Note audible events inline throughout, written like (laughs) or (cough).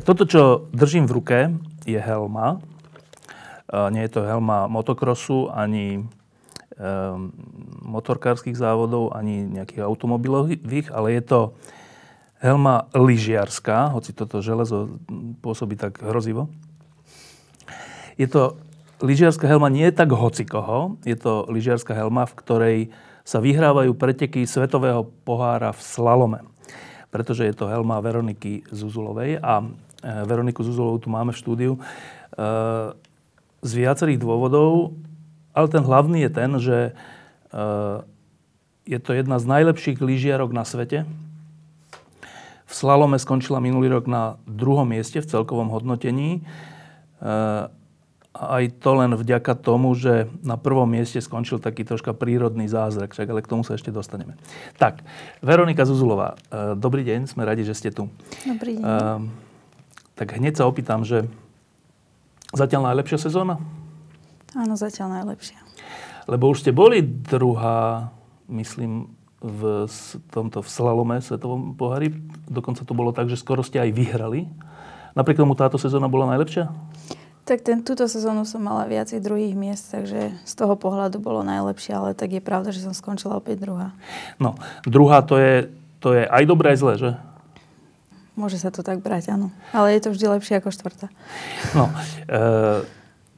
Tak toto, čo držím v ruke, je helma. Nie je to helma motokrosu, ani motorkárskych závodov, ani nejakých automobilových, ale je to helma lyžiarská, hoci toto železo pôsobí tak hrozivo. Je to lyžiarská helma nie je tak hocikoho, je to lyžiarská helma, v ktorej sa vyhrávajú preteky svetového pohára v slalome pretože je to helma Veroniky Zuzulovej a Veroniku Zuzulovú tu máme v štúdiu e, z viacerých dôvodov, ale ten hlavný je ten, že e, je to jedna z najlepších lyžiarok na svete. V slalome skončila minulý rok na druhom mieste v celkovom hodnotení aj to len vďaka tomu, že na prvom mieste skončil taký troška prírodný zázrak, však ale k tomu sa ešte dostaneme. Tak, Veronika Zuzulová, dobrý deň, sme radi, že ste tu. Dobrý deň. Uh, tak hneď sa opýtam, že zatiaľ najlepšia sezóna? Áno, zatiaľ najlepšia. Lebo už ste boli druhá, myslím, v tomto v slalome svetovom pohári. Dokonca to bolo tak, že skoro ste aj vyhrali. Napriek tomu táto sezóna bola najlepšia? Tak ten, túto sezónu som mala viacej druhých miest, takže z toho pohľadu bolo najlepšie, ale tak je pravda, že som skončila opäť druhá. No, druhá to je, to je aj dobré, aj zlé, že? Môže sa to tak brať, áno. Ale je to vždy lepšie ako štvrtá. No, e,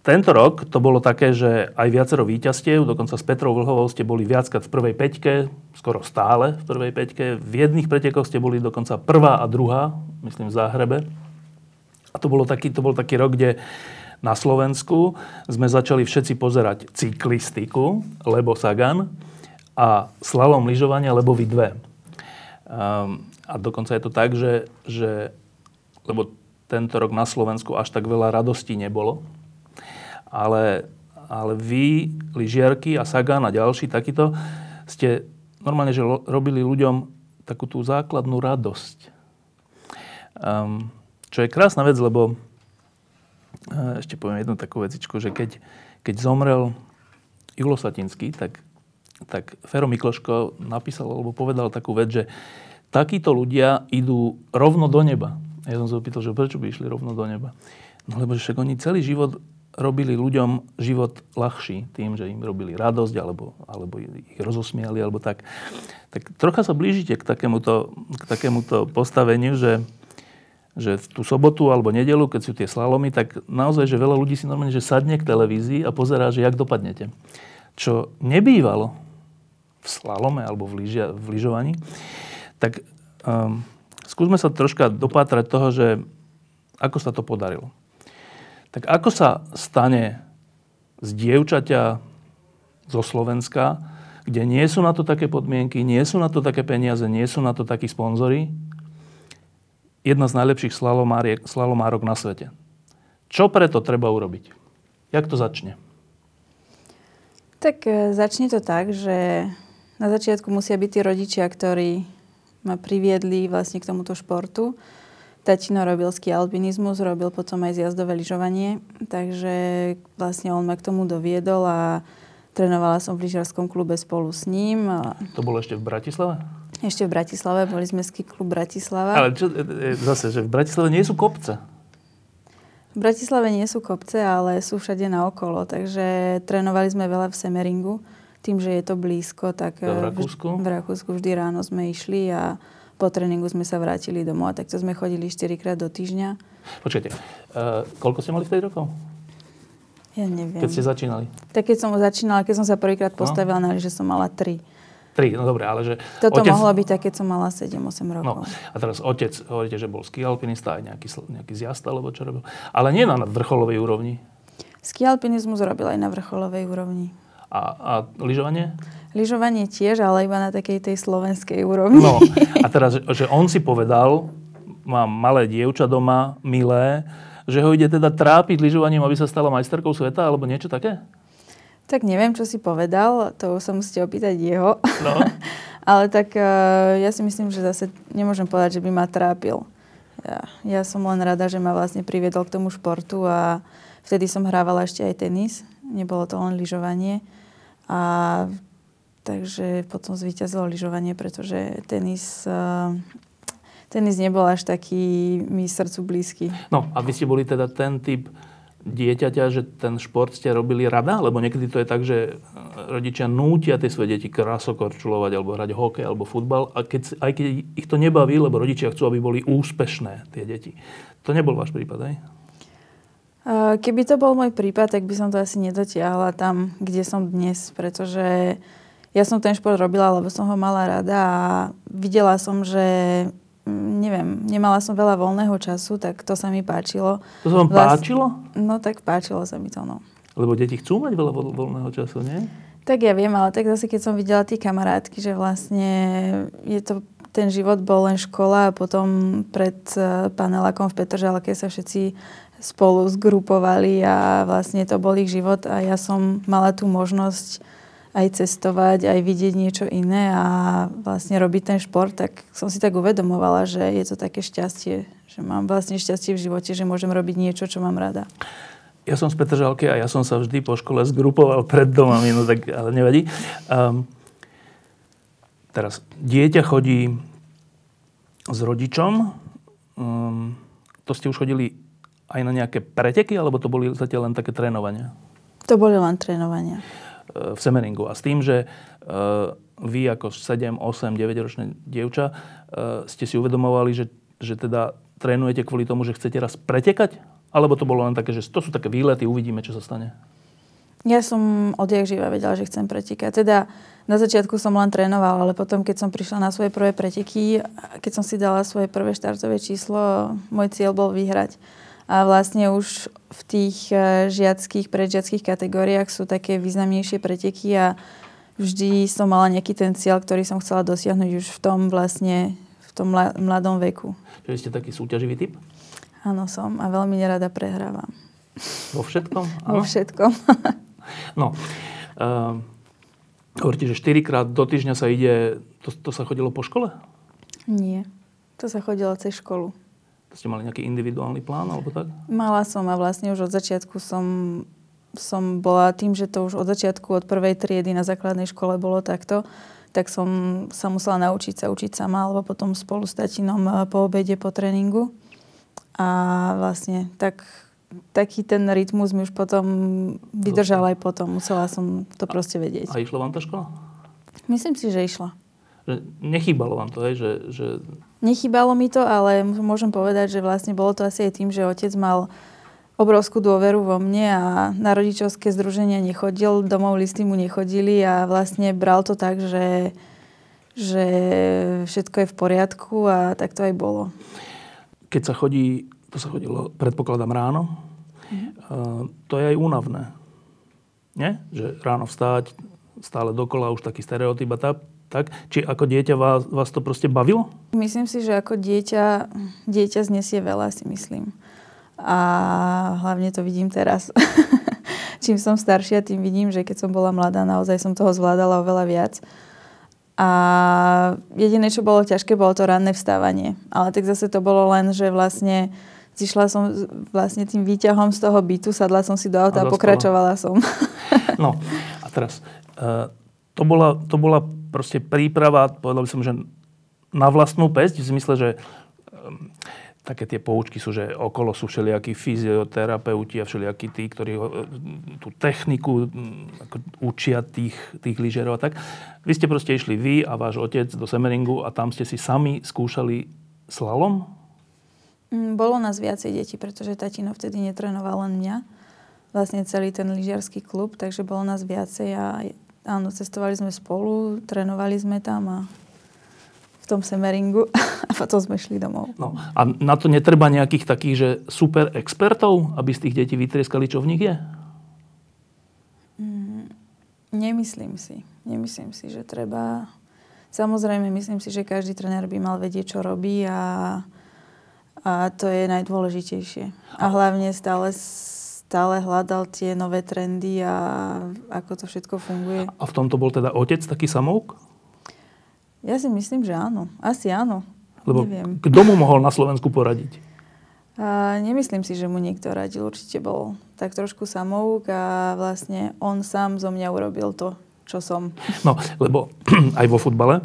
tento rok to bolo také, že aj viacero víťazstiev, dokonca s Petrou Vlhovou ste boli viackrát v prvej peťke, skoro stále v prvej peťke. V jedných pretekoch ste boli dokonca prvá a druhá, myslím v Záhrebe. A to, bolo taký, to bol taký rok, kde na Slovensku sme začali všetci pozerať cyklistiku, lebo Sagan, a slalom lyžovania, lebo vy dve. Um, a dokonca je to tak, že, že lebo tento rok na Slovensku až tak veľa radostí nebolo, ale, ale vy, lyžiarky a Sagan a ďalší takíto, ste normálne, že robili ľuďom takú tú základnú radosť. Um, čo je krásna vec, lebo ešte poviem jednu takú vecičku, že keď, keď zomrel Julo Satinský, tak, tak Fero Mikloško napísal alebo povedal takú vec, že takíto ľudia idú rovno do neba. Ja som sa opýtal, že prečo by išli rovno do neba. No lebo však oni celý život robili ľuďom život ľahší tým, že im robili radosť alebo, alebo ich rozosmiali alebo tak. Tak trocha sa blížite k takémuto, k takémuto postaveniu, že, že v tú sobotu alebo nedelu, keď sú tie slalomy, tak naozaj, že veľa ľudí si normálne, že sadne k televízii a pozerá, že jak dopadnete. Čo nebývalo v slalome alebo v, lyžia, v lyžovaní, tak um, skúsme sa troška dopátrať toho, že ako sa to podarilo. Tak ako sa stane z dievčaťa zo Slovenska, kde nie sú na to také podmienky, nie sú na to také peniaze, nie sú na to takí sponzory, jedna z najlepších slalomárok na svete. Čo preto treba urobiť? Jak to začne? Tak e, začne to tak, že na začiatku musia byť tí rodičia, ktorí ma priviedli vlastne k tomuto športu. Tatino robil ski alpinizmus, robil potom aj zjazdové lyžovanie, takže vlastne on ma k tomu doviedol a trénovala som v lyžarskom klube spolu s ním. To bolo ešte v Bratislave? Ešte v Bratislave, boli sme ski klub Bratislava. Ale čo, e, e, zase, že v Bratislave nie sú kopce. V Bratislave nie sú kopce, ale sú všade naokolo, takže trénovali sme veľa v Semeringu. Tým, že je to blízko, tak v e, Rakúsku? v Rakúsku vždy ráno sme išli a po tréningu sme sa vrátili domov. A takto sme chodili 4 krát do týždňa. Počkajte, uh, koľko ste mali vtedy rokov? Ja neviem. Keď ste začínali? Tak keď som začínala, keď som sa prvýkrát no. postavila no. na že som mala 3. Tri, no dobre, ale že... Toto otec... mohlo byť tak, keď som mala 7-8 rokov. No, a teraz otec, hovoríte, že bol ski alpinista, aj nejaký, nejaký zjazd, alebo čo robil. Ale nie na vrcholovej úrovni. Ski alpinizmus robil aj na vrcholovej úrovni. A, a lyžovanie? Lyžovanie tiež, ale iba na takej tej slovenskej úrovni. No, a (laughs) teraz, že on si povedal, mám malé dievča doma, milé, že ho ide teda trápiť lyžovaním, aby sa stala majsterkou sveta, alebo niečo také? Tak neviem, čo si povedal, to sa musíte opýtať jeho. No. (laughs) ale tak uh, ja si myslím, že zase nemôžem povedať, že by ma trápil. Ja, ja som len rada, že ma vlastne priviedol k tomu športu a vtedy som hrávala ešte aj tenis. Nebolo to len lyžovanie. A takže potom zvíťazilo lyžovanie, pretože tenis, uh, tenis nebol až taký mi srdcu blízky. No a vy ste boli teda ten typ dieťaťa, že ten šport ste robili rada? Lebo niekedy to je tak, že rodičia nútia tie svoje deti krasokorčulovať alebo hrať hokej alebo futbal a keď, aj keď ich to nebaví, lebo rodičia chcú, aby boli úspešné tie deti. To nebol váš prípad, aj? Keby to bol môj prípad, tak by som to asi nedotiahla tam, kde som dnes, pretože ja som ten šport robila, lebo som ho mala rada a videla som, že mm, neviem, nemala som veľa voľného času, tak to sa mi páčilo. To sa vám Vlast... páčilo? No tak páčilo sa mi to, no. Lebo deti chcú mať veľa voľného času, nie? Tak ja viem, ale tak zase keď som videla tie kamarátky, že vlastne je to, ten život bol len škola a potom pred eh, panelákom v Petržalke sa všetci spolu zgrupovali a vlastne to bol ich život a ja som mala tú možnosť aj cestovať, aj vidieť niečo iné a vlastne robiť ten šport, tak som si tak uvedomovala, že je to také šťastie, že mám vlastne šťastie v živote, že môžem robiť niečo, čo mám rada. Ja som z Petržalky a ja som sa vždy po škole zgrupoval pred domami, no tak ale nevadí. Um, teraz, dieťa chodí s rodičom, um, to ste už chodili aj na nejaké preteky, alebo to boli zatiaľ len také trénovania? To boli len trénovania. E, v Semeringu. A s tým, že e, vy ako 7, 8, 9 ročné dievča e, ste si uvedomovali, že, že teda trénujete kvôli tomu, že chcete raz pretekať? Alebo to bolo len také, že to sú také výlety, uvidíme, čo sa stane? Ja som odjak živa vedela, že chcem pretekať. Teda na začiatku som len trénovala, ale potom, keď som prišla na svoje prvé preteky, keď som si dala svoje prvé štartové číslo, môj cieľ bol vyhrať. A vlastne už v tých e, žiackých, predžiackých kategóriách sú také významnejšie preteky a vždy som mala nejaký ten cieľ, ktorý som chcela dosiahnuť už v tom vlastne, v tom mladom veku. Čiže ste taký súťaživý typ? Áno, som a veľmi nerada prehrávam. Vo všetkom? (laughs) Vo všetkom. (laughs) no, uh, hovoríte, že 4 krát do týždňa sa ide, to, to sa chodilo po škole? Nie, to sa chodilo cez školu. Ste mali nejaký individuálny plán alebo tak? Mala som a vlastne už od začiatku som, som bola tým, že to už od začiatku, od prvej triedy na základnej škole bolo takto, tak som sa musela naučiť sa učiť sama, alebo potom spolu s tatinom eh, po obede, po tréningu. A vlastne tak, taký ten rytmus mi už potom vydržal aj potom. Musela som to proste vedieť. A išla vám tá škola? Myslím si, že išla. Že nechýbalo vám to, hej? Že, že Nechýbalo mi to, ale môžem povedať, že vlastne bolo to asi aj tým, že otec mal obrovskú dôveru vo mne a na rodičovské združenia nechodil, domov listy mu nechodili a vlastne bral to tak, že, že všetko je v poriadku a tak to aj bolo. Keď sa chodí, to sa chodilo, predpokladám, ráno, mhm. to je aj únavné. Nie? Že ráno vstáť, stále dokola, už taký stereotyp a tak. Tak? Či ako dieťa vás, vás to proste bavilo? Myslím si, že ako dieťa, dieťa znesie veľa, si myslím. A hlavne to vidím teraz. (laughs) Čím som staršia, tým vidím, že keď som bola mladá, naozaj som toho zvládala oveľa viac. A jediné, čo bolo ťažké, bolo to ranné vstávanie. Ale tak zase to bolo len, že vlastne zišla som vlastne tým výťahom z toho bytu, sadla som si do auta a, a pokračovala som. no a teraz, uh, to bola, to bola proste príprava, povedal by som, že na vlastnú pesť, v zmysle, že um, také tie poučky sú, že okolo sú všelijakí fyzioterapeuti a všelijakí tí, ktorí uh, tú techniku um, ako učia tých, tých lyžerov a tak. Vy ste proste išli vy a váš otec do Semeringu a tam ste si sami skúšali slalom? Mm, bolo nás viacej detí, pretože tatino vtedy netrenoval len mňa. Vlastne celý ten lyžiarsky klub, takže bolo nás viacej a Áno, cestovali sme spolu, trénovali sme tam a v tom semeringu (laughs) a potom sme šli domov. No, a na to netreba nejakých takých, že super expertov, aby z tých detí vytrieskali, čo v nich je? Mm, Nemyslím si. Nemyslím si, že treba... Samozrejme, myslím si, že každý tréner by mal vedieť, čo robí a, a to je najdôležitejšie. A hlavne stále, stále hľadal tie nové trendy a ako to všetko funguje. A v tomto bol teda otec taký samouk? Ja si myslím, že áno. Asi áno. Lebo Neviem. kto mu mohol na Slovensku poradiť? A nemyslím si, že mu niekto radil. Určite bol tak trošku samouk a vlastne on sám zo mňa urobil to, čo som. No, lebo (clears throat) aj vo futbale,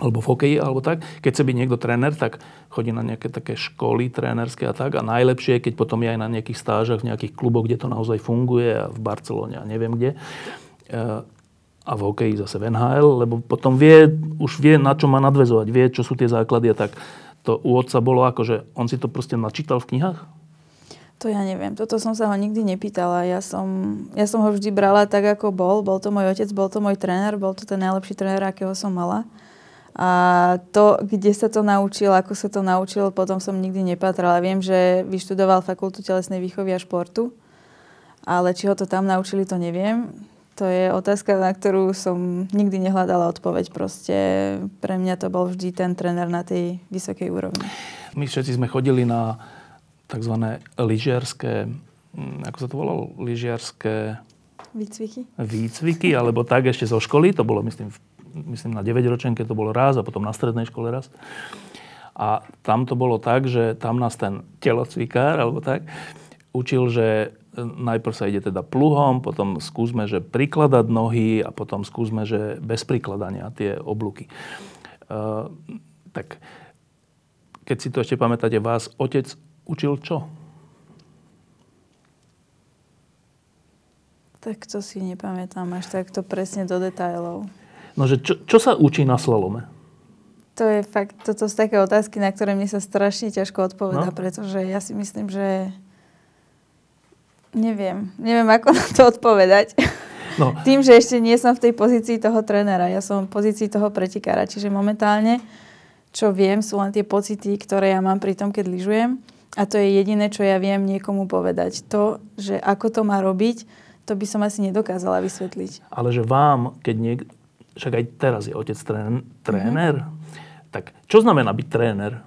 alebo v hokeji, alebo tak, keď sa byť niekto tréner, tak chodí na nejaké také školy trénerské a tak. A najlepšie, keď potom je aj na nejakých stážach, v nejakých kluboch, kde to naozaj funguje, a v Barcelone a neviem kde. E, a v hokeji zase v NHL, lebo potom vie, už vie, na čo má nadvezovať, vie, čo sú tie základy a tak. To u otca bolo ako, že on si to proste načítal v knihách? To ja neviem. Toto som sa ho nikdy nepýtala. Ja som, ja som ho vždy brala tak, ako bol. Bol to môj otec, bol to môj tréner, bol to ten najlepší tréner, akého som mala. A to, kde sa to naučil, ako sa to naučil, potom som nikdy nepatrala. Viem, že vyštudoval fakultu telesnej výchovy a športu, ale či ho to tam naučili, to neviem. To je otázka, na ktorú som nikdy nehľadala odpoveď. Proste pre mňa to bol vždy ten tréner na tej vysokej úrovni. My všetci sme chodili na tzv. lyžiarské, hm, ako sa to volalo? Lyžiarské Výcviky? výcviky, alebo tak ešte zo školy. To bolo, myslím, v- myslím na 9 ročenke to bolo raz a potom na strednej škole raz. A tam to bolo tak, že tam nás ten telocvikár, alebo tak, učil, že e, najprv sa ide teda pluhom, potom skúsme, že prikladať nohy a potom skúsme, že bez prikladania tie oblúky. Uh, tak keď si to ešte pamätáte, vás otec učil čo? Tak to si nepamätám až takto presne do detajlov. No, že čo, čo sa učí na slalome? To je fakt, toto sú také otázky, na ktoré mne sa strašne ťažko odpovedá, No. pretože ja si myslím, že neviem, neviem ako na to odpovedať. No, (laughs) Tým, že ešte nie som v tej pozícii toho trénera, ja som v pozícii toho pretikára, čiže momentálne, čo viem, sú len tie pocity, ktoré ja mám pri tom, keď lyžujem a to je jediné, čo ja viem niekomu povedať. To, že ako to má robiť, to by som asi nedokázala vysvetliť. ale že vám, keď niek... Však aj teraz je otec trén, tréner. Tak čo znamená byť tréner?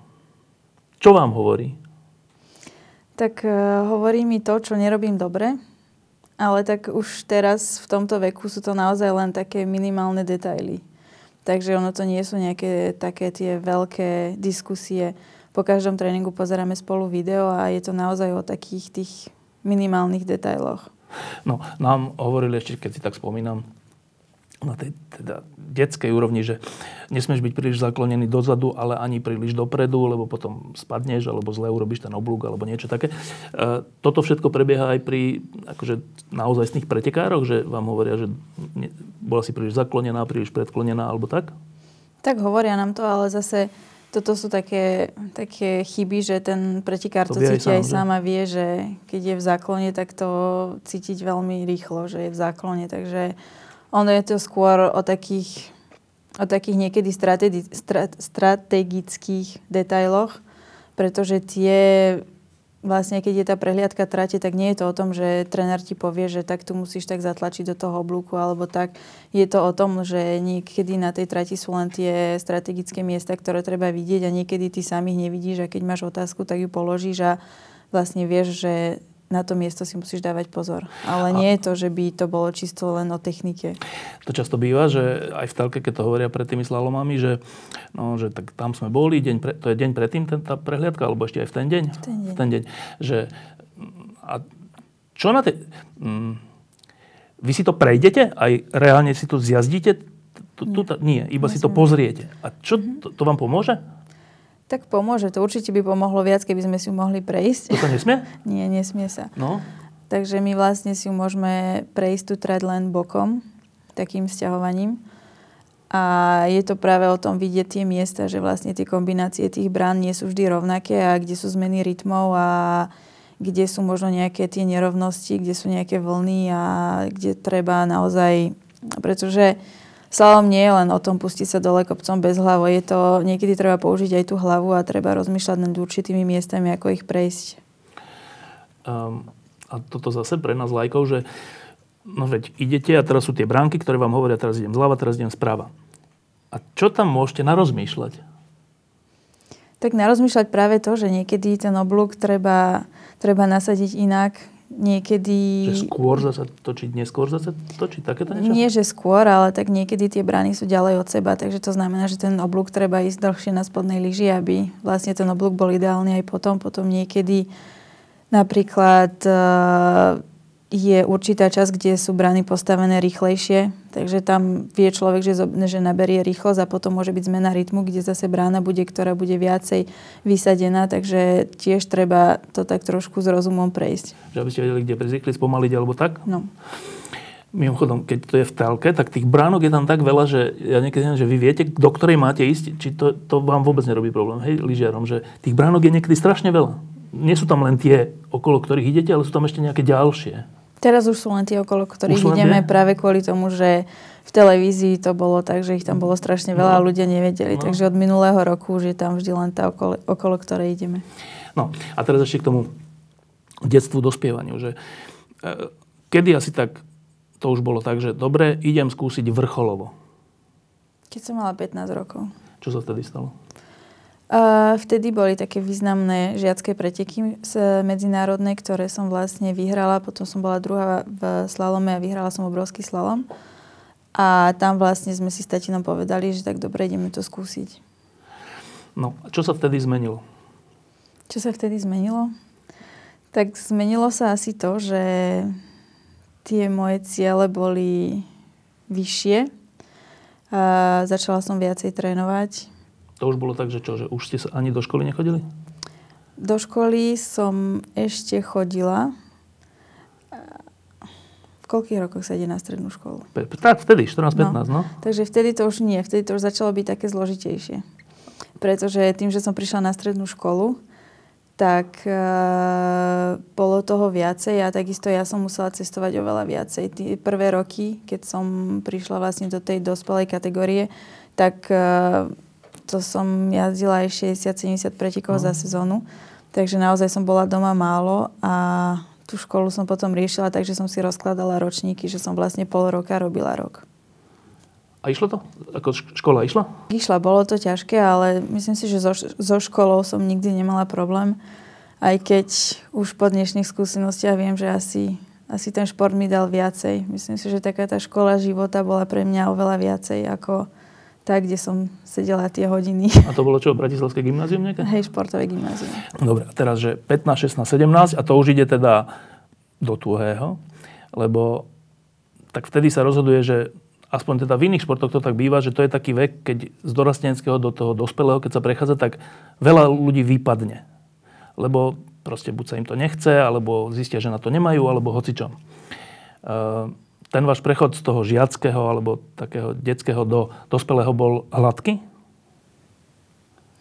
Čo vám hovorí? Tak uh, hovorí mi to, čo nerobím dobre, ale tak už teraz v tomto veku sú to naozaj len také minimálne detaily. Takže ono to nie sú nejaké také tie veľké diskusie. Po každom tréningu pozeráme spolu video a je to naozaj o takých tých minimálnych detailoch. No, nám hovorili ešte, keď si tak spomínam, na tej teda detskej úrovni, že nesmieš byť príliš zaklonený dozadu, ale ani príliš dopredu, lebo potom spadneš, alebo zle urobíš ten oblúk, alebo niečo také. E, toto všetko prebieha aj pri akože, naozajstných pretekároch, že vám hovoria, že ne, bola si príliš zaklonená, príliš predklonená, alebo tak? Tak hovoria nám to, ale zase toto sú také, také chyby, že ten pretikár To to, vie aj cíti sám, aj sám a vie, že keď je v záklone, tak to cítiť veľmi rýchlo, že je v záklone. Takže ono je to skôr o takých, o takých niekedy strategi, strat, strategických detailoch, pretože tie vlastne keď je tá prehliadka trate, tak nie je to o tom, že tréner ti povie, že tak tu musíš tak zatlačiť do toho oblúku alebo tak. Je to o tom, že niekedy na tej trati sú len tie strategické miesta, ktoré treba vidieť a niekedy ty sám ich nevidíš a keď máš otázku, tak ju položíš a vlastne vieš, že na to miesto si musíš dávať pozor. Ale nie je to, že by to bolo čisto len o technike. To často býva, že aj v telke, keď to hovoria pred tými slalomami, že, no, že tak tam sme boli, deň pre, to je deň predtým ten, tá prehliadka, alebo ešte aj v ten deň? V ten deň. V ten deň. Že, a čo na tej... Mm, vy si to prejdete? Aj reálne si to zjazdíte? Tu, tu, nie, iba si to pozriete. A čo, to, to vám pomôže? Tak pomôže. To určite by pomohlo viac, keby sme si ju mohli prejsť. To nesmie? (laughs) nie, nesmie sa. No. Takže my vlastne si ju môžeme prejsť tú trať len bokom, takým sťahovaním. A je to práve o tom vidieť tie miesta, že vlastne tie kombinácie tých brán nie sú vždy rovnaké a kde sú zmeny rytmov a kde sú možno nejaké tie nerovnosti, kde sú nejaké vlny a kde treba naozaj... Pretože slalom nie je len o tom pustiť sa dole kopcom bez hlavo. Je to, niekedy treba použiť aj tú hlavu a treba rozmýšľať nad určitými miestami, ako ich prejsť. Um, a toto zase pre nás lajkov, že No veď idete a teraz sú tie bránky, ktoré vám hovoria, teraz idem zľava, teraz idem správa. A čo tam môžete narozmýšľať? Tak narozmýšľať práve to, že niekedy ten oblúk treba, treba nasadiť inak, niekedy... Že skôr zase točiť, neskôr zase točiť, takéto niečo? Nie, že skôr, ale tak niekedy tie brány sú ďalej od seba, takže to znamená, že ten oblúk treba ísť dlhšie na spodnej lyži, aby vlastne ten oblúk bol ideálny aj potom. Potom niekedy napríklad je určitá časť, kde sú brány postavené rýchlejšie, takže tam vie človek, že, že naberie rýchlosť a potom môže byť zmena rytmu, kde zase brána bude, ktorá bude viacej vysadená, takže tiež treba to tak trošku s rozumom prejsť. Že aby ste vedeli, kde prezvykli spomaliť alebo tak? No. Mimochodom, keď to je v telke, tak tých bránok je tam tak veľa, že ja niekedy neviem, že vy viete, do ktorej máte ísť, či to, to vám vôbec nerobí problém, hej, lyžiarom, že tých bránok je niekedy strašne veľa. Nie sú tam len tie, okolo ktorých idete, ale sú tam ešte nejaké ďalšie. Teraz už sú len tie, okolo ktorých ideme tie? práve kvôli tomu, že v televízii to bolo tak, že ich tam bolo strašne veľa no. a ľudia nevedeli. No. Takže od minulého roku už je tam vždy len tá, okolo, okolo ktorej ideme. No a teraz ešte k tomu detstvu, dospievaniu. Že, e, kedy asi tak to už bolo tak, že dobre, idem skúsiť vrcholovo. Keď som mala 15 rokov. Čo sa vtedy stalo? Vtedy boli také významné žiacké preteky medzinárodné, ktoré som vlastne vyhrala. Potom som bola druhá v slalome a vyhrala som obrovský slalom. A tam vlastne sme si s tatinom povedali, že tak dobre, ideme to skúsiť. No, a čo sa vtedy zmenilo? Čo sa vtedy zmenilo? Tak zmenilo sa asi to, že tie moje ciele boli vyššie. A začala som viacej trénovať to už bolo tak, že čo, že už ste ani do školy nechodili? Do školy som ešte chodila. V koľkých rokoch sa ide na strednú školu? Tak, vtedy, 14-15, no. no. Takže vtedy to už nie, vtedy to už začalo byť také zložitejšie. Pretože tým, že som prišla na strednú školu, tak e, bolo toho viacej a takisto ja som musela cestovať oveľa viacej. Tí prvé roky, keď som prišla vlastne do tej dospelej kategórie, tak e, to som jazdila aj 60-70 pretekov no. za sezónu. Takže naozaj som bola doma málo a tú školu som potom riešila, takže som si rozkladala ročníky, že som vlastne pol roka robila rok. A išlo to? Ako škola išla? Išla, bolo to ťažké, ale myslím si, že so, so školou som nikdy nemala problém. Aj keď už po dnešných skúsenostiach viem, že asi, asi ten šport mi dal viacej. Myslím si, že taká tá škola života bola pre mňa oveľa viacej ako, tak, kde som sedela tie hodiny. A to bolo čo, Bratislavské gymnázium nejaké? Hej, športové gymnázium. Dobre, a teraz, že 15, 16, 17 a to už ide teda do tuhého, lebo tak vtedy sa rozhoduje, že aspoň teda v iných športoch to tak býva, že to je taký vek, keď z dorasteneckého do toho dospelého, keď sa prechádza, tak veľa ľudí vypadne. Lebo proste buď sa im to nechce, alebo zistia, že na to nemajú, alebo hocičom. Uh, ten váš prechod z toho žiackého alebo takého detského do dospelého bol hladký?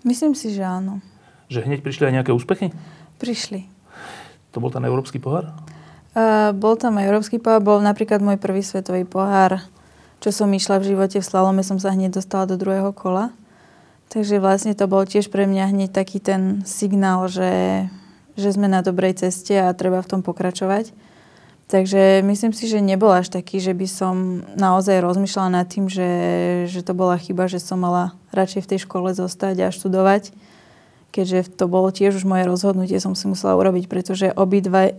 Myslím si, že áno. Že hneď prišli aj nejaké úspechy? Prišli. To bol ten európsky pohár? Uh, bol tam európsky pohár, bol napríklad môj prvý svetový pohár, čo som išla v živote v slalome, som sa hneď dostala do druhého kola. Takže vlastne to bol tiež pre mňa hneď taký ten signál, že, že sme na dobrej ceste a treba v tom pokračovať. Takže myslím si, že nebol až taký, že by som naozaj rozmýšľala nad tým, že, že to bola chyba, že som mala radšej v tej škole zostať a študovať. Keďže to bolo tiež už moje rozhodnutie, som si musela urobiť, pretože obidva,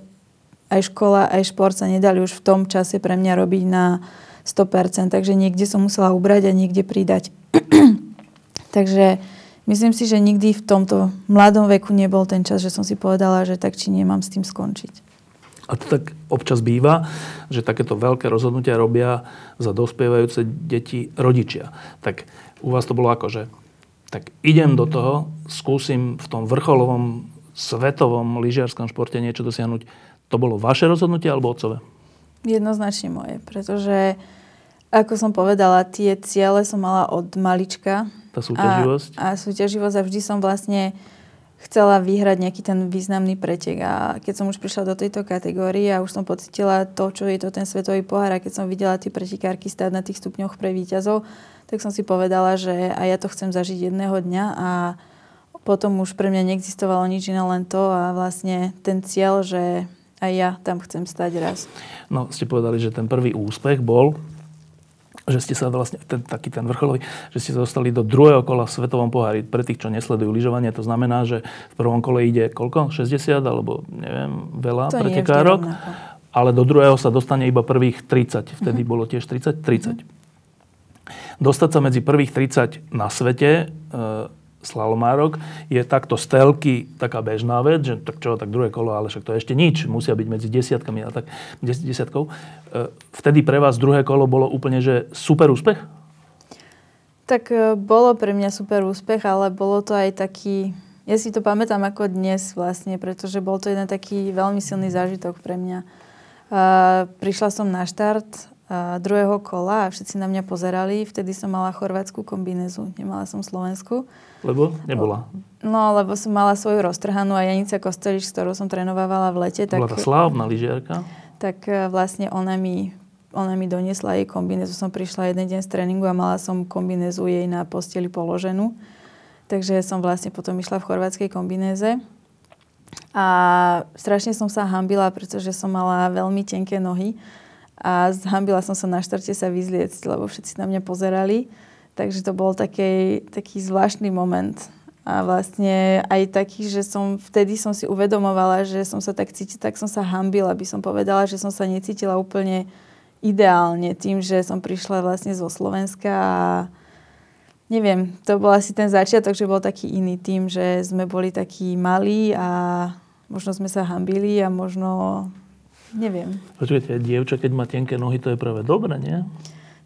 aj škola, aj šport sa nedali už v tom čase pre mňa robiť na 100%, takže niekde som musela ubrať a niekde pridať. (clears throat) takže myslím si, že nikdy v tomto mladom veku nebol ten čas, že som si povedala, že tak či nemám s tým skončiť. A to tak občas býva, že takéto veľké rozhodnutia robia za dospievajúce deti rodičia. Tak u vás to bolo ako, že tak idem do toho, skúsim v tom vrcholovom svetovom lyžiarskom športe niečo dosiahnuť. To bolo vaše rozhodnutie alebo otcové? Jednoznačne moje, pretože ako som povedala, tie ciele som mala od malička. Tá súťaživosť? A, a súťaživosť a vždy som vlastne chcela vyhrať nejaký ten významný pretek. A keď som už prišla do tejto kategórie a už som pocitila to, čo je to ten svetový pohár a keď som videla tie pretekárky stáť na tých stupňoch pre víťazov, tak som si povedala, že aj ja to chcem zažiť jedného dňa a potom už pre mňa neexistovalo nič iné, len to a vlastne ten cieľ, že a ja tam chcem stať raz. No, ste povedali, že ten prvý úspech bol, že ste sa vlastne, ten, taký ten vrcholový, že ste sa dostali do druhého kola v Svetovom pohári. Pre tých, čo nesledujú lyžovanie, to znamená, že v prvom kole ide koľko? 60 alebo neviem, veľa To pretekárok. Ale do druhého sa dostane iba prvých 30. Vtedy Mhm. bolo tiež 30? 30. Dostať sa medzi prvých 30 na svete, e, slalomárok, je takto z telky taká bežná vec, že tak čo, tak druhé kolo, ale však to je ešte nič, musia byť medzi desiatkami a tak, des, desiatkou. E, vtedy pre vás druhé kolo bolo úplne, že super úspech? Tak e, bolo pre mňa super úspech, ale bolo to aj taký... Ja si to pamätám ako dnes vlastne, pretože bol to jeden taký veľmi silný zážitok pre mňa. Uh, prišla som na štart uh, druhého kola a všetci na mňa pozerali. Vtedy som mala chorvátsku kombinézu, nemala som slovenskú. Lebo nebola. No, lebo som mala svoju roztrhanú a Janica Kostelič, s ktorou som trénovávala v lete. Tak, Bola tá slávna lyžiarka. tak e, vlastne ona mi, ona mi doniesla jej kombinézu. Som prišla jeden deň z tréningu a mala som kombinézu jej na posteli položenú. Takže som vlastne potom išla v chorvátskej kombinéze. A strašne som sa hambila, pretože som mala veľmi tenké nohy. A zhambila som sa na štarte sa vyzliecť, lebo všetci na mňa pozerali. Takže to bol taký, taký zvláštny moment. A vlastne aj taký, že som vtedy som si uvedomovala, že som sa tak cítila, tak som sa hambila, by som povedala, že som sa necítila úplne ideálne tým, že som prišla vlastne zo Slovenska a neviem, to bol asi ten začiatok, že bol taký iný tým, že sme boli takí malí a možno sme sa hambili a možno, neviem. Počujete, dievča, keď má tenké nohy, to je práve dobre, nie?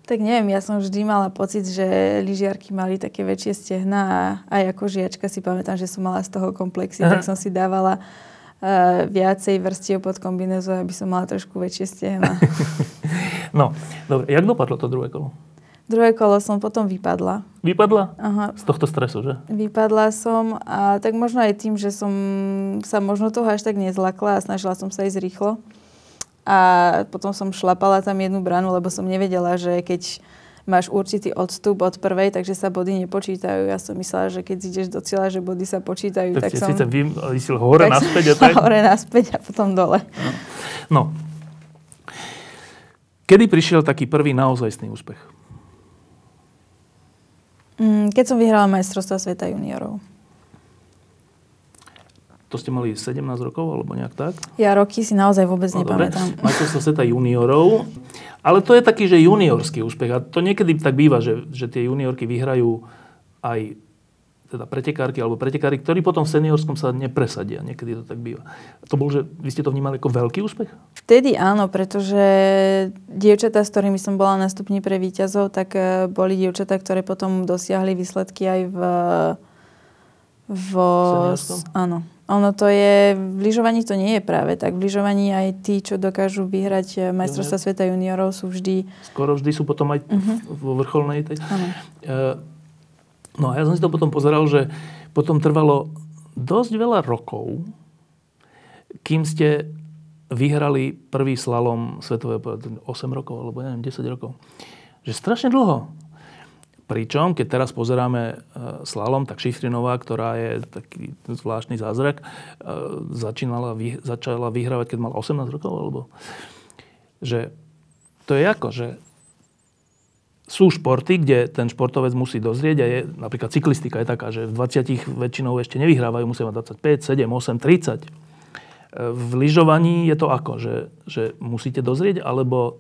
Tak neviem, ja som vždy mala pocit, že lyžiarky mali také väčšie stehna a aj ako žiačka si pamätám, že som mala z toho komplexy, Aha. tak som si dávala uh, viacej vrstiev pod kombinézu, aby som mala trošku väčšie stehna. (laughs) No, dobre. Jak dopadlo to druhé kolo? Druhé kolo som potom vypadla. Vypadla? Aha, Z tohto stresu, že? Vypadla som a tak možno aj tým, že som sa možno toho až tak nezlakla a snažila som sa ísť rýchlo. A potom som šlapala tam jednu branu, lebo som nevedela, že keď máš určitý odstup od prvej, takže sa body nepočítajú. Ja som myslela, že keď ideš do cieľa, že body sa počítajú, Tak tak, som... vysil hore, tak naspäť a tak? (laughs) hore naspäť a potom dole. No. Kedy prišiel taký prvý naozajstný úspech? Mm, Keď som vyhrala majstrovstva sveta juniorov. To ste mali 17 rokov, alebo nejak tak? Ja roky si naozaj vôbec No, dobre. nepamätám. (laughs) Majstrovstvo sveta juniorov. Ale to je taký, že juniorský úspech. A to niekedy tak býva, že, že tie juniorky vyhrajú aj teda pretekárky alebo pretekári, ktorí potom v seniorskom sa nepresadia. Niekedy to tak býva. To bol, že vy ste to vnímali ako veľký úspech? Vtedy áno, pretože dievčatá, s ktorými som bola na stupni pre výťazov, tak eh, boli dievčatá, ktoré potom dosiahli výsledky aj v... v áno. Ono to je, v lyžovaní to nie je práve tak. V lyžovaní aj tí, čo dokážu vyhrať eh, majstrovstvá sveta juniorov, sú vždy... Skoro vždy sú potom aj uh-huh. vo vrcholnej tej. E, No a ja som si to potom pozeral, že potom trvalo dosť veľa rokov, kým ste vyhrali prvý slalom svetového pohára, 8 rokov, alebo neviem, 10 rokov. Že strašne dlho. Pričom, keď teraz pozeráme e, slalom, tak Šifrinová, ktorá je taký zvláštny zázrak, e, začínala, začala vyhrávať, keď mala 18 rokov, alebo že to je ako, že sú športy, kde ten športovec musí dozrieť a je, napríklad cyklistika je taká, že v 20 väčšinou ešte nevyhrávajú, musia mať 25, 7, 8, 30. V lyžovaní je to ako, že, že musíte dozrieť, alebo,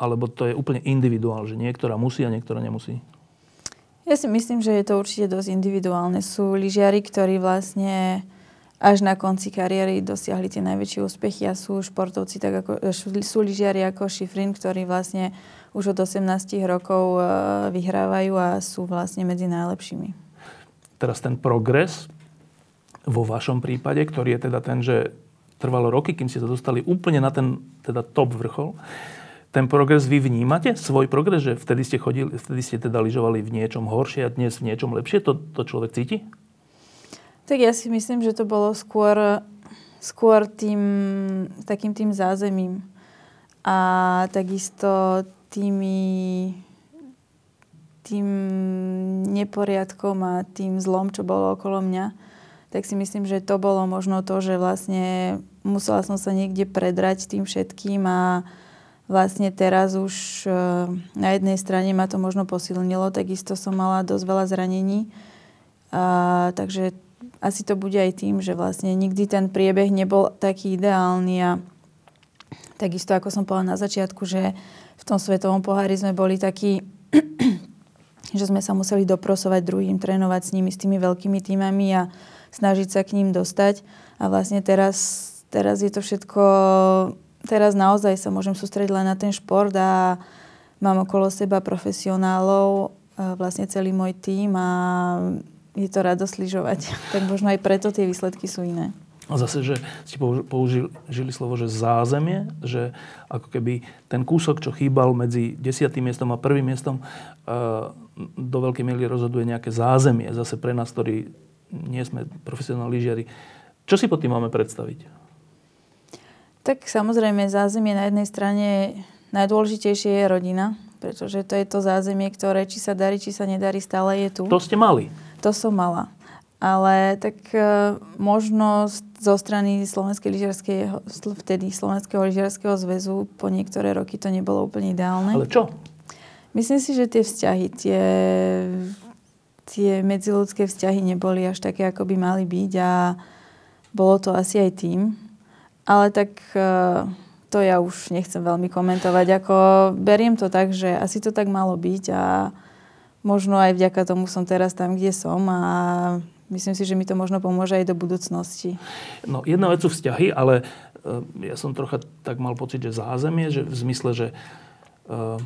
alebo to je úplne individuálne, že niektorá musí a niektorá nemusí. Ja si myslím, že je to určite dosť individuálne. Sú lyžiari, ktorí vlastne až na konci kariéry dosiahli tie najväčšie úspechy a sú športovci, tak ako, sú, sú lyžiari ako Šifrin, ktorí vlastne už od 18 rokov e, vyhrávajú a sú vlastne medzi najlepšími. Teraz ten progres vo vašom prípade, ktorý je teda ten, že trvalo roky, kým ste sa dostali úplne na ten teda top vrchol, ten progres vy vnímate? Svoj progres, že vtedy ste, chodili, vtedy ste teda lyžovali v niečom horšie a dnes v niečom lepšie? To, to človek cíti? Tak ja si myslím, že to bolo skôr, skôr tým, takým tým zázemím. A takisto tými, tým neporiadkom a tým zlom, čo bolo okolo mňa. tak si myslím, že to bolo možno to, že vlastne musela som sa niekde predrať tým všetkým a vlastne teraz už e, na jednej strane ma to možno posilnilo, takisto som mala dosť veľa zranení. A, takže asi to bude aj tým, že vlastne nikdy ten priebeh nebol taký ideálny a takisto ako som povedala na začiatku, že v tom svetovom pohári sme boli takí (clears throat) že sme sa museli doprosovať druhým, trénovať s nimi, s tými veľkými týmami a snažiť sa k ním dostať. A vlastne teraz, teraz je to všetko, teraz naozaj sa môžem sústrediť len na ten šport a mám okolo seba profesionálov, vlastne celý môj tím a je to radosť lyžovať. (laughs) tak možno aj preto tie výsledky sú iné. A zase, že ste použili slovo, že zázemie, že ako keby ten kúsok, čo chýbal medzi desiatým miestom a prvým miestom, do veľkej miery rozhoduje nejaké zázemie. Zase pre nás, ktorí nie sme profesionálni lyžiari. Čo si pod tým máme predstaviť? Tak samozrejme, zázemie na jednej strane najdôležitejšie je rodina, pretože to je to zázemie, ktoré či sa darí, či sa nedarí, stále je tu. To ste mali. To som mala. Ale tak e, možno zo strany Slovenskej lyžiarskej, vtedy Slovenského lyžiarského zväzu po niektoré roky to nebolo úplne ideálne. Ale čo? Myslím si, že tie vzťahy, tie, tie medziludské vzťahy neboli až také, ako by mali byť a bolo to asi aj tým. Ale tak e, to ja už nechcem veľmi komentovať. Ako beriem to tak, že asi to tak malo byť a možno aj vďaka tomu som teraz tam, kde som a myslím si, že mi to možno pomôže aj do budúcnosti. No, jedna vec sú vzťahy, ale uh, ja som trocha tak mal pocit, že zázemie, že v zmysle, že uh,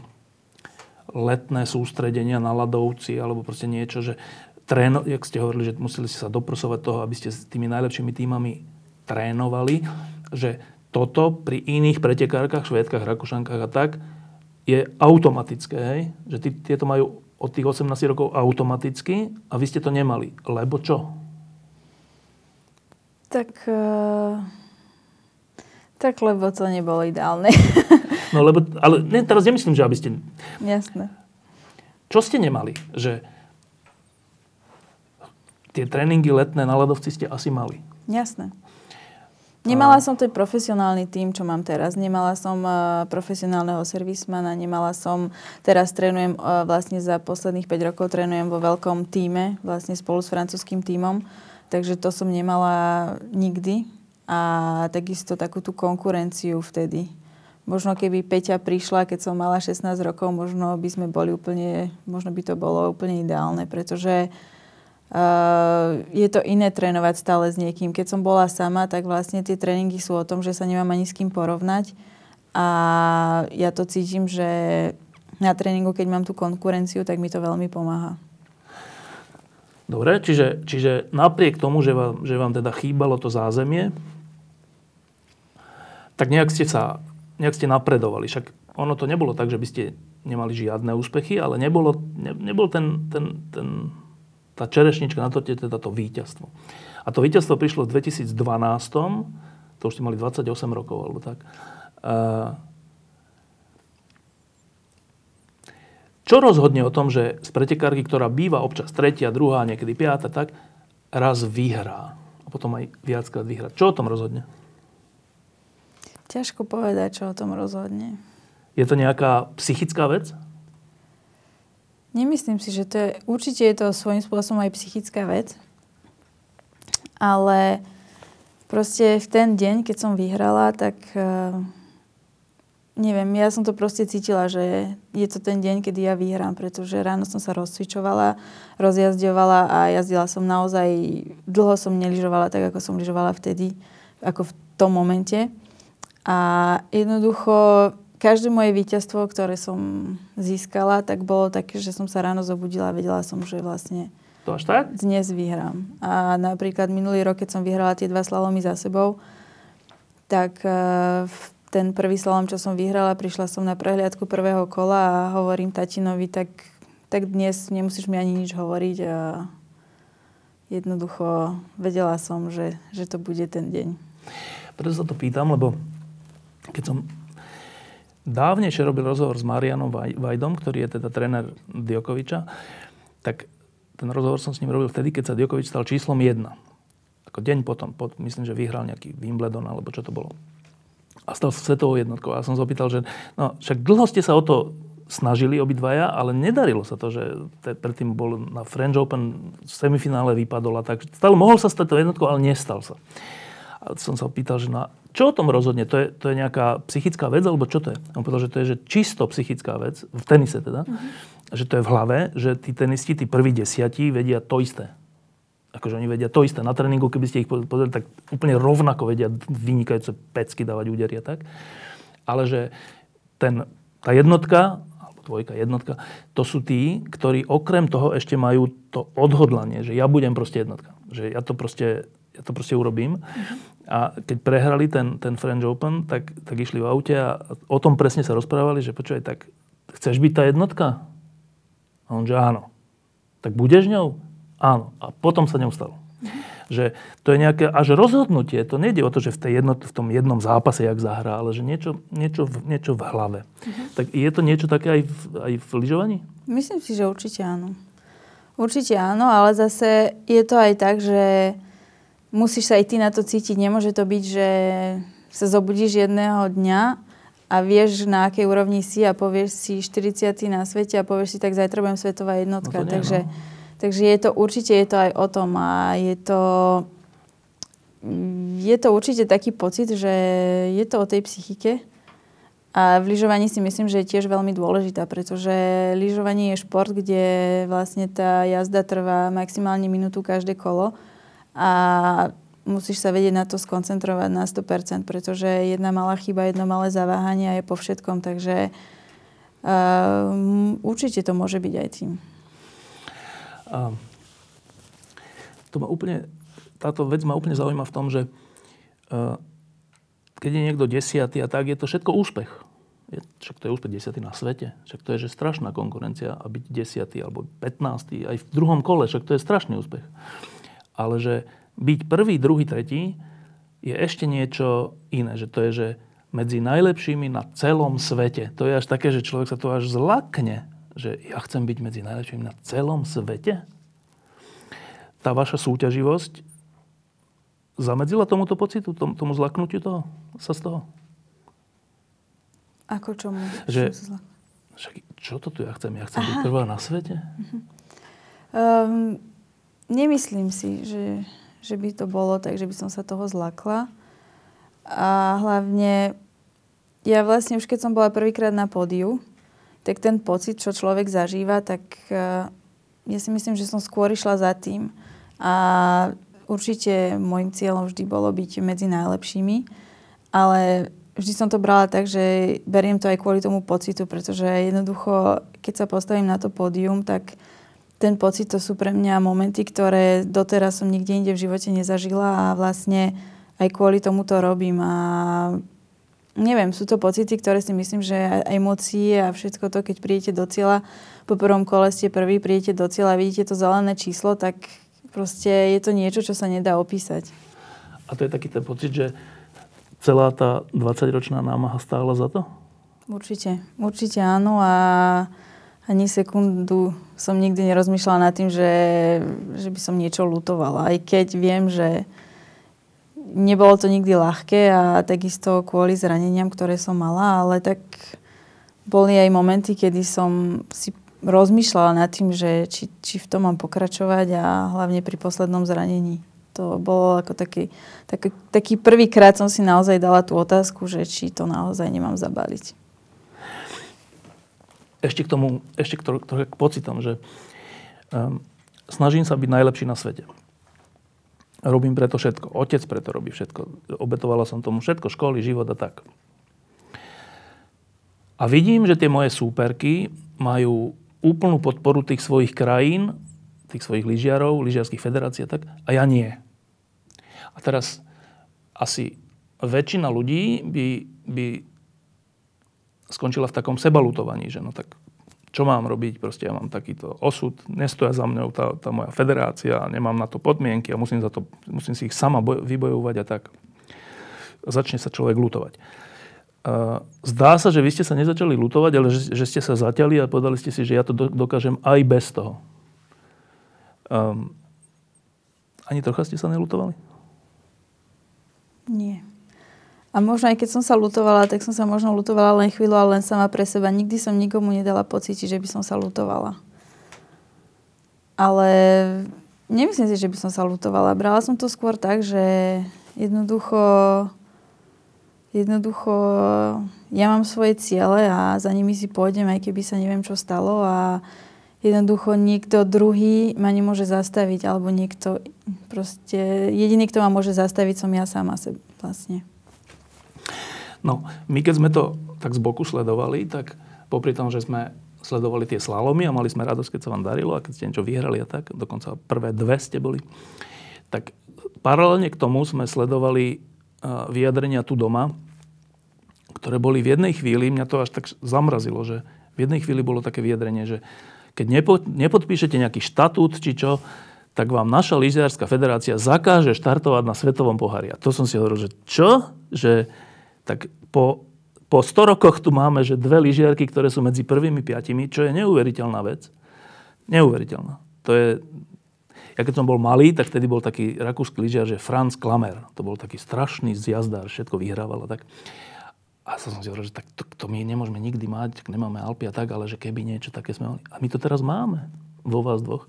letné sústredenia na ľadovci alebo proste niečo, že tréno, jak ste hovorili, že museli ste sa doprosovať toho, aby ste s tými najlepšími týmami trénovali, že toto pri iných pretekárkach, švédkach, rakúšankách a tak je automatické, hej? že tí, tieto majú od tých 18 rokov automaticky a vy ste to nemali. Lebo čo? Tak, uh, tak lebo to nebolo ideálne. (laughs) no lebo, ale ne, teraz nemyslím, že aby ste... Jasné. Čo ste nemali? Že tie tréningy letné na ľadovci ste asi mali. Jasné. Nemala som ten profesionálny tým, čo mám teraz. Nemala som uh, profesionálneho servismana, nemala som, teraz trénujem uh, vlastne za posledných 5 rokov trénujem vo veľkom týme, vlastne spolu s francúzským týmom, takže to som nemala nikdy a takisto takú tú konkurenciu vtedy. Možno keby Peťa prišla, keď som mala 16 rokov, možno by sme boli úplne, možno by to bolo úplne ideálne, pretože uh, Uh, je to iné trénovať stále s niekým. Keď som bola sama, tak vlastne tie tréningy sú o tom, že sa nemám ani s kým porovnať. A ja to cítim, že na tréningu, keď mám tú konkurenciu, tak mi to veľmi pomáha. Dobre, čiže, čiže napriek tomu, že vám, že vám teda chýbalo to zázemie, tak nejak ste sa, nejak ste napredovali. Však ono to nebolo tak, že by ste nemali žiadne úspechy, ale nebolo, ne, nebol ten, ten, ten tá čerešnička na torte, teda to víťazstvo. A to víťazstvo prišlo v 2012, to už ste mali 28 rokov, alebo tak. Čo rozhodne o tom, že z pretekárky, ktorá býva občas tretia, druhá, niekedy piata, tak raz vyhrá. A potom aj viackrát vyhrá. Čo o tom rozhodne? Ťažko povedať, čo o tom rozhodne. Je to nejaká psychická vec? Nemyslím si, že to je... Určite je to svojím spôsobom aj psychická vec. Ale proste v ten deň, keď som vyhrala, tak... Uh, neviem, ja som to proste cítila, že je to ten deň, kedy ja vyhrám, pretože ráno som sa rozcvičovala, rozjazďovala a jazdila som naozaj... Dlho som neližovala tak, ako som lyžovala vtedy, ako v tom momente. A jednoducho každé moje víťazstvo, ktoré som získala, tak bolo také, že som sa ráno zobudila a vedela som, že vlastne to až tak? dnes vyhrám. A napríklad minulý rok, keď som vyhrala tie dva slalomy za sebou, tak uh, ten prvý slalom, čo som vyhrala, prišla som na prehliadku prvého kola a hovorím tatinovi, tak, tak dnes nemusíš mi ani nič hovoriť a jednoducho vedela som, že, že to bude ten deň. Preto sa to pýtam, lebo keď som dávnejšie robil rozhovor s Marianom Vajdom, ktorý je teda tréner Djokoviča, tak ten rozhovor som s ním robil vtedy, keď sa Djokovič stal číslom 1. ako deň potom, pod, myslím, že vyhral nejaký Wimbledon, alebo čo to bolo. A stal sa svetovou jednotkou. A som sa opýtal, že no, však dlho ste sa o to snažili obidvaja, ale nedarilo sa to, že te, predtým bol na French Open v semifinále vypadol a tak. Stále mohol sa stať to jednotkou, ale nestal sa. A som sa opýtal, že na, čo o tom rozhodne? To je, to je nejaká psychická vec, alebo čo to je? On povedal, že to je že čisto psychická vec, v tenise teda, mm-hmm. že to je v hlave, že tí tenisti, tí prví desiatí vedia to isté. Akože oni vedia to isté. Na tréningu, keby ste ich pozreli, tak úplne rovnako vedia vynikajúce pecky dávať údery a tak. Ale že ten, tá jednotka dvojka, jednotka, to sú tí, ktorí okrem toho ešte majú to odhodlanie, že ja budem proste jednotka. Že ja to proste, ja to proste urobím. A keď prehrali ten, ten French Open, tak, tak išli v aute a o tom presne sa rozprávali, že počúvaj, tak chceš byť tá jednotka? A on, že áno. Tak budeš ňou? Áno. A potom sa ňou stalo. Že to je nejaké až rozhodnutie. To nejde o to, že v, tej jedno, v tom jednom zápase, jak zahrá, ale že niečo, niečo, niečo v hlave. Uh-huh. Tak je to niečo také aj v, aj v lyžovaní? Myslím si, že určite áno. Určite áno, ale zase je to aj tak, že musíš sa aj ty na to cítiť. Nemôže to byť, že sa zobudíš jedného dňa a vieš, na akej úrovni si a povieš si 40 na svete a povieš si, tak zajtra budem svetová jednotka. No nie, Takže no Takže je to určite je to aj o tom a je to, je to určite taký pocit, že je to o tej psychike. A v lyžovaní si myslím, že je tiež veľmi dôležitá, pretože lyžovanie je šport, kde vlastne tá jazda trvá maximálne minútu každé kolo a musíš sa vedieť na to skoncentrovať na 100%, pretože jedna malá chyba, jedno malé zaváhanie je po všetkom, takže uh, určite to môže byť aj tým. A to ma úplne, táto vec ma úplne zaujíma v tom, že uh, keď je niekto desiatý a tak, je to všetko úspech. Je, však to je úspech desiatý na svete. Však to je že strašná konkurencia a byť desiatý alebo 15. aj v druhom kole, však to je strašný úspech. Ale že byť prvý, druhý, tretí je ešte niečo iné. Že to je, že medzi najlepšími na celom svete. To je až také, že človek sa to až zlakne že ja chcem byť medzi najlepšími na celom svete? Tá vaša súťaživosť zamedzila tomuto pocitu, tomu, tomu zlaknutiu toho, sa z toho? Ako čomu? Že, však, čo to tu ja chcem? Ja chcem byť prvá na svete? Um, nemyslím si, že, že by to bolo tak, že by som sa toho zlakla. A hlavne, ja vlastne už keď som bola prvýkrát na pódiu, tak ten pocit, čo človek zažíva, tak uh, ja si myslím, že som skôr išla za tým. A určite môjim cieľom vždy bolo byť medzi najlepšími, ale vždy som to brala tak, že beriem to aj kvôli tomu pocitu, pretože jednoducho, keď sa postavím na to pódium, tak ten pocit to sú pre mňa momenty, ktoré doteraz som nikde inde v živote nezažila a vlastne aj kvôli tomu to robím. A neviem, sú to pocity, ktoré si myslím, že emócie a všetko to, keď prídete do cieľa, po prvom kole ste prvý, prídete do cieľa a vidíte to zelené číslo, tak proste je to niečo, čo sa nedá opísať. A to je taký ten pocit, že celá tá 20-ročná námaha stála za to? Určite, určite áno a ani sekundu som nikdy nerozmýšľala nad tým, že, že by som niečo lutovala. Aj keď viem, že nebolo to nikdy ľahké a takisto kvôli zraneniam, ktoré som mala, ale tak boli aj momenty, kedy som si rozmýšľala nad tým, že či, či v tom mám pokračovať a hlavne pri poslednom zranení. To bolo ako taký, taký, taký prvýkrát som si naozaj dala tú otázku, že či to naozaj nemám zabaliť. Ešte k tomu, ešte k, to, k pocitom, že um, snažím sa byť najlepší na svete. Robím preto všetko. Otec preto robí všetko. Obetovala som tomu všetko, školy, život a tak. A vidím, že tie moje súperky majú úplnú podporu tých svojich krajín, tých svojich lyžiarov, lyžiarských federácií a tak, a ja nie. A teraz asi väčšina ľudí by, by skončila v takom sebalutovaní, že no tak čo mám robiť, proste ja mám takýto osud, nestoja za mňou tá, tá moja federácia, nemám na to podmienky a musím, za to, musím si ich sama boj, vybojovať a tak. Začne sa človek lutovať. Zdá sa, že vy ste sa nezačali lutovať, ale že, že ste sa zaťali a povedali ste si, že ja to dokážem aj bez toho. Um, ani trocha ste sa nelutovali? Nie. A možno aj keď som sa lutovala, tak som sa možno lutovala len chvíľu, ale len sama pre seba. Nikdy som nikomu nedala pocítiť, že by som sa lutovala. Ale nemyslím si, že by som sa lutovala. Brala som to skôr tak, že jednoducho jednoducho ja mám svoje ciele a za nimi si pôjdem, aj keby sa neviem, čo stalo a jednoducho niekto druhý ma nemôže zastaviť, alebo niekto proste, jediný, kto ma môže zastaviť, som ja sama sebe vlastne. No, my keď sme to tak z boku sledovali, tak popri tom, že sme sledovali tie slalomy a mali sme radosť, keď sa vám darilo a keď ste niečo vyhrali a tak, dokonca prvé dve ste boli, tak paralelne k tomu sme sledovali vyjadrenia tu doma, ktoré boli v jednej chvíli, mňa to až tak zamrazilo, že v jednej chvíli bolo také vyjadrenie, že keď nepo, nepodpíšete nejaký štatút či čo, tak vám naša lyžiarska federácia zakáže štartovať na svetovom pohári. A to som si hovoril, že čo? Že tak po, po 100 rokoch tu máme, že dve lyžiarky, ktoré sú medzi prvými piatimi, čo je neuveriteľná vec. Neuveriteľná. To je, ja keď som bol malý, tak vtedy bol taký rakúsky lyžiar, že Franz Klamer. To bol taký strašný zjazdár, všetko vyhrával a tak. A som si hovoril, že tak to, to my nemôžeme nikdy mať, tak nemáme Alpy a tak, ale že keby niečo také sme mali. A my to teraz máme vo vás dvoch.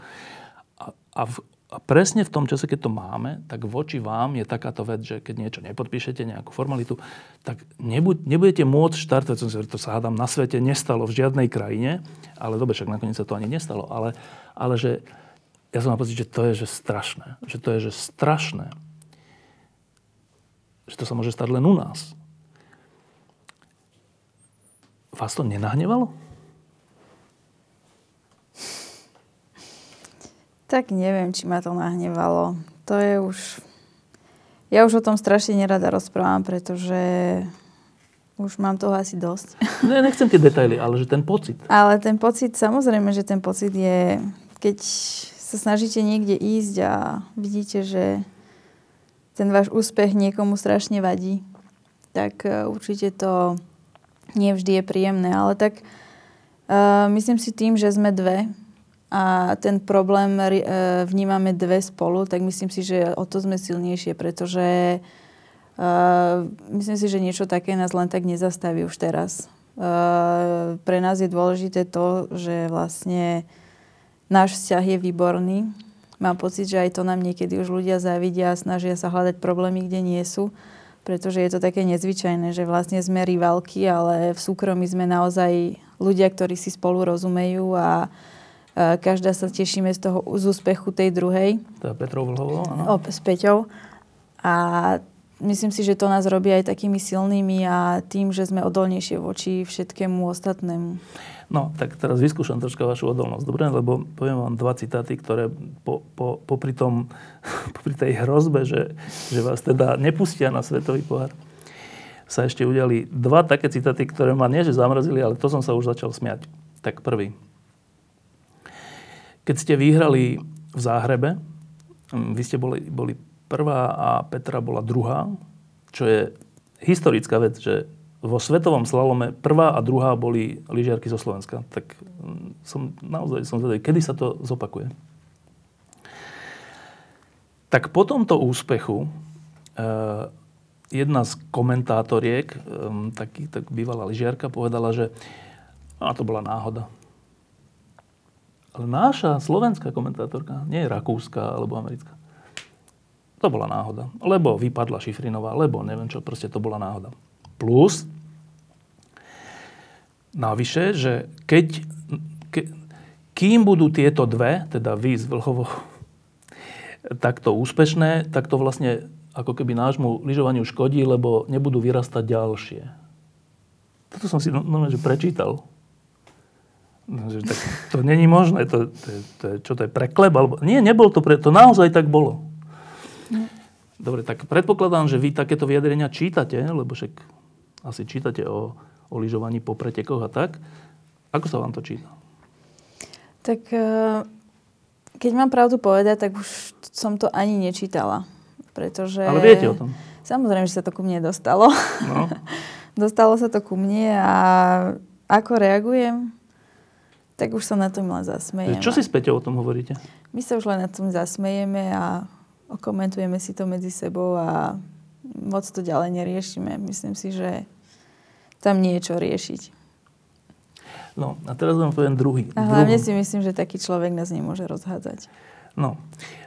A, a, v, a presne v tom čase, keď to máme, tak voči vám je takáto vec, že keď niečo nepodpíšete, nejakú formalitu, tak nebu, nebudete môcť štartovať, som si to sa hádam na svete nestalo v žiadnej krajine, ale dobre, však nakoniec sa to ani nestalo, ale, ale že ja som mal pocit, že to je že strašné. Že to je že strašné. Že to sa môže stať len u nás Vás to nenahnevalo? Tak neviem, či ma to nahnevalo. To je už... Ja už o tom strašne nerada rozprávam, pretože už mám toho asi dosť. (laughs) Ne, nechcem tie detaily, ale že ten pocit. Ale ten pocit, samozrejme, že ten pocit je, keď sa snažíte niekde ísť a vidíte, že ten váš úspech niekomu strašne vadí, tak e, určite to nie vždy je príjemné, ale tak uh, myslím si tým, že sme dve a ten problém uh, vnímame dve spolu, tak myslím si, že o to sme silnejšie, pretože uh, myslím si, že niečo také nás len tak nezastaví už teraz. Uh, pre nás je dôležité to, že vlastne náš vzťah je výborný. Mám pocit, že aj to nám niekedy už ľudia závidia a snažia sa hľadať problémy, kde nie sú pretože je to také nezvyčajné, že vlastne sme rivalky, ale v súkromí sme naozaj ľudia, ktorí si spolu rozumejú a každá sa tešíme z toho z úspechu tej druhej. To je Petrou Vlhovou, áno. S Peťou. A myslím si, že to nás robí aj takými silnými a tým, že sme odolnejšie voči všetkému ostatnému. No, tak teraz vyskúšam troška vašu odolnosť, dobre? Lebo poviem vám dva citáty, ktoré po, po, popri, tom, (laughs) popri tej hrozbe, že, že vás teda nepustia na svetový pohár, sa ešte udiali dva také citáty, ktoré ma nie že zamrazili, ale to som sa už začal smiať. Tak prvý. Keď ste vyhrali v Záhrebe, hm, vy ste boli, boli prvá a Petra bola druhá, čo je historická vec, že vo svetovom slalome prvá a druhá boli lyžiarky zo Slovenska. Tak mm, som naozaj som zvedavý, kedy sa to zopakuje. Tak po tomto úspechu eh, jedna z komentátoriek, eh, taký, tak bývalá lyžiarka, povedala, že a to bola náhoda. Ale náša slovenská komentátorka, nie rakúska alebo americká, to bola náhoda. Lebo vypadla Šifrinová, lebo neviem čo, proste to bola náhoda. Plus, navyše, že keď, ke, kým budú tieto dve, teda vy z Vlhovo, takto úspešné, tak to vlastne ako keby nášmu lyžovaniu škodí, lebo nebudú vyrastať ďalšie. Toto som si normálne že prečítal. No, že tak to není možné. To, to, to, čo to je prekleb? Alebo... Nie, nebol to pre... To naozaj tak bolo. Dobre, tak predpokladám, že vy takéto vyjadrenia čítate, lebo však asi čítate o, o lyžovaní po pretekoch a tak. Ako sa vám to číta? Tak e, keď mám pravdu povedať, tak už som to ani nečítala. Pretože... Ale viete o tom? Samozrejme, že sa to ku mne dostalo. No. (laughs) dostalo sa to ku mne a ako reagujem, tak už sa na tom len zasmejem. Čo si s Peťou o tom hovoríte? My sa už len na tom zasmejeme a okomentujeme si to medzi sebou a moc to ďalej neriešime. Myslím si, že tam nie je čo riešiť. No a teraz vám poviem druhý. A hlavne druhý. si myslím, že taký človek nás nemôže rozhádzať. No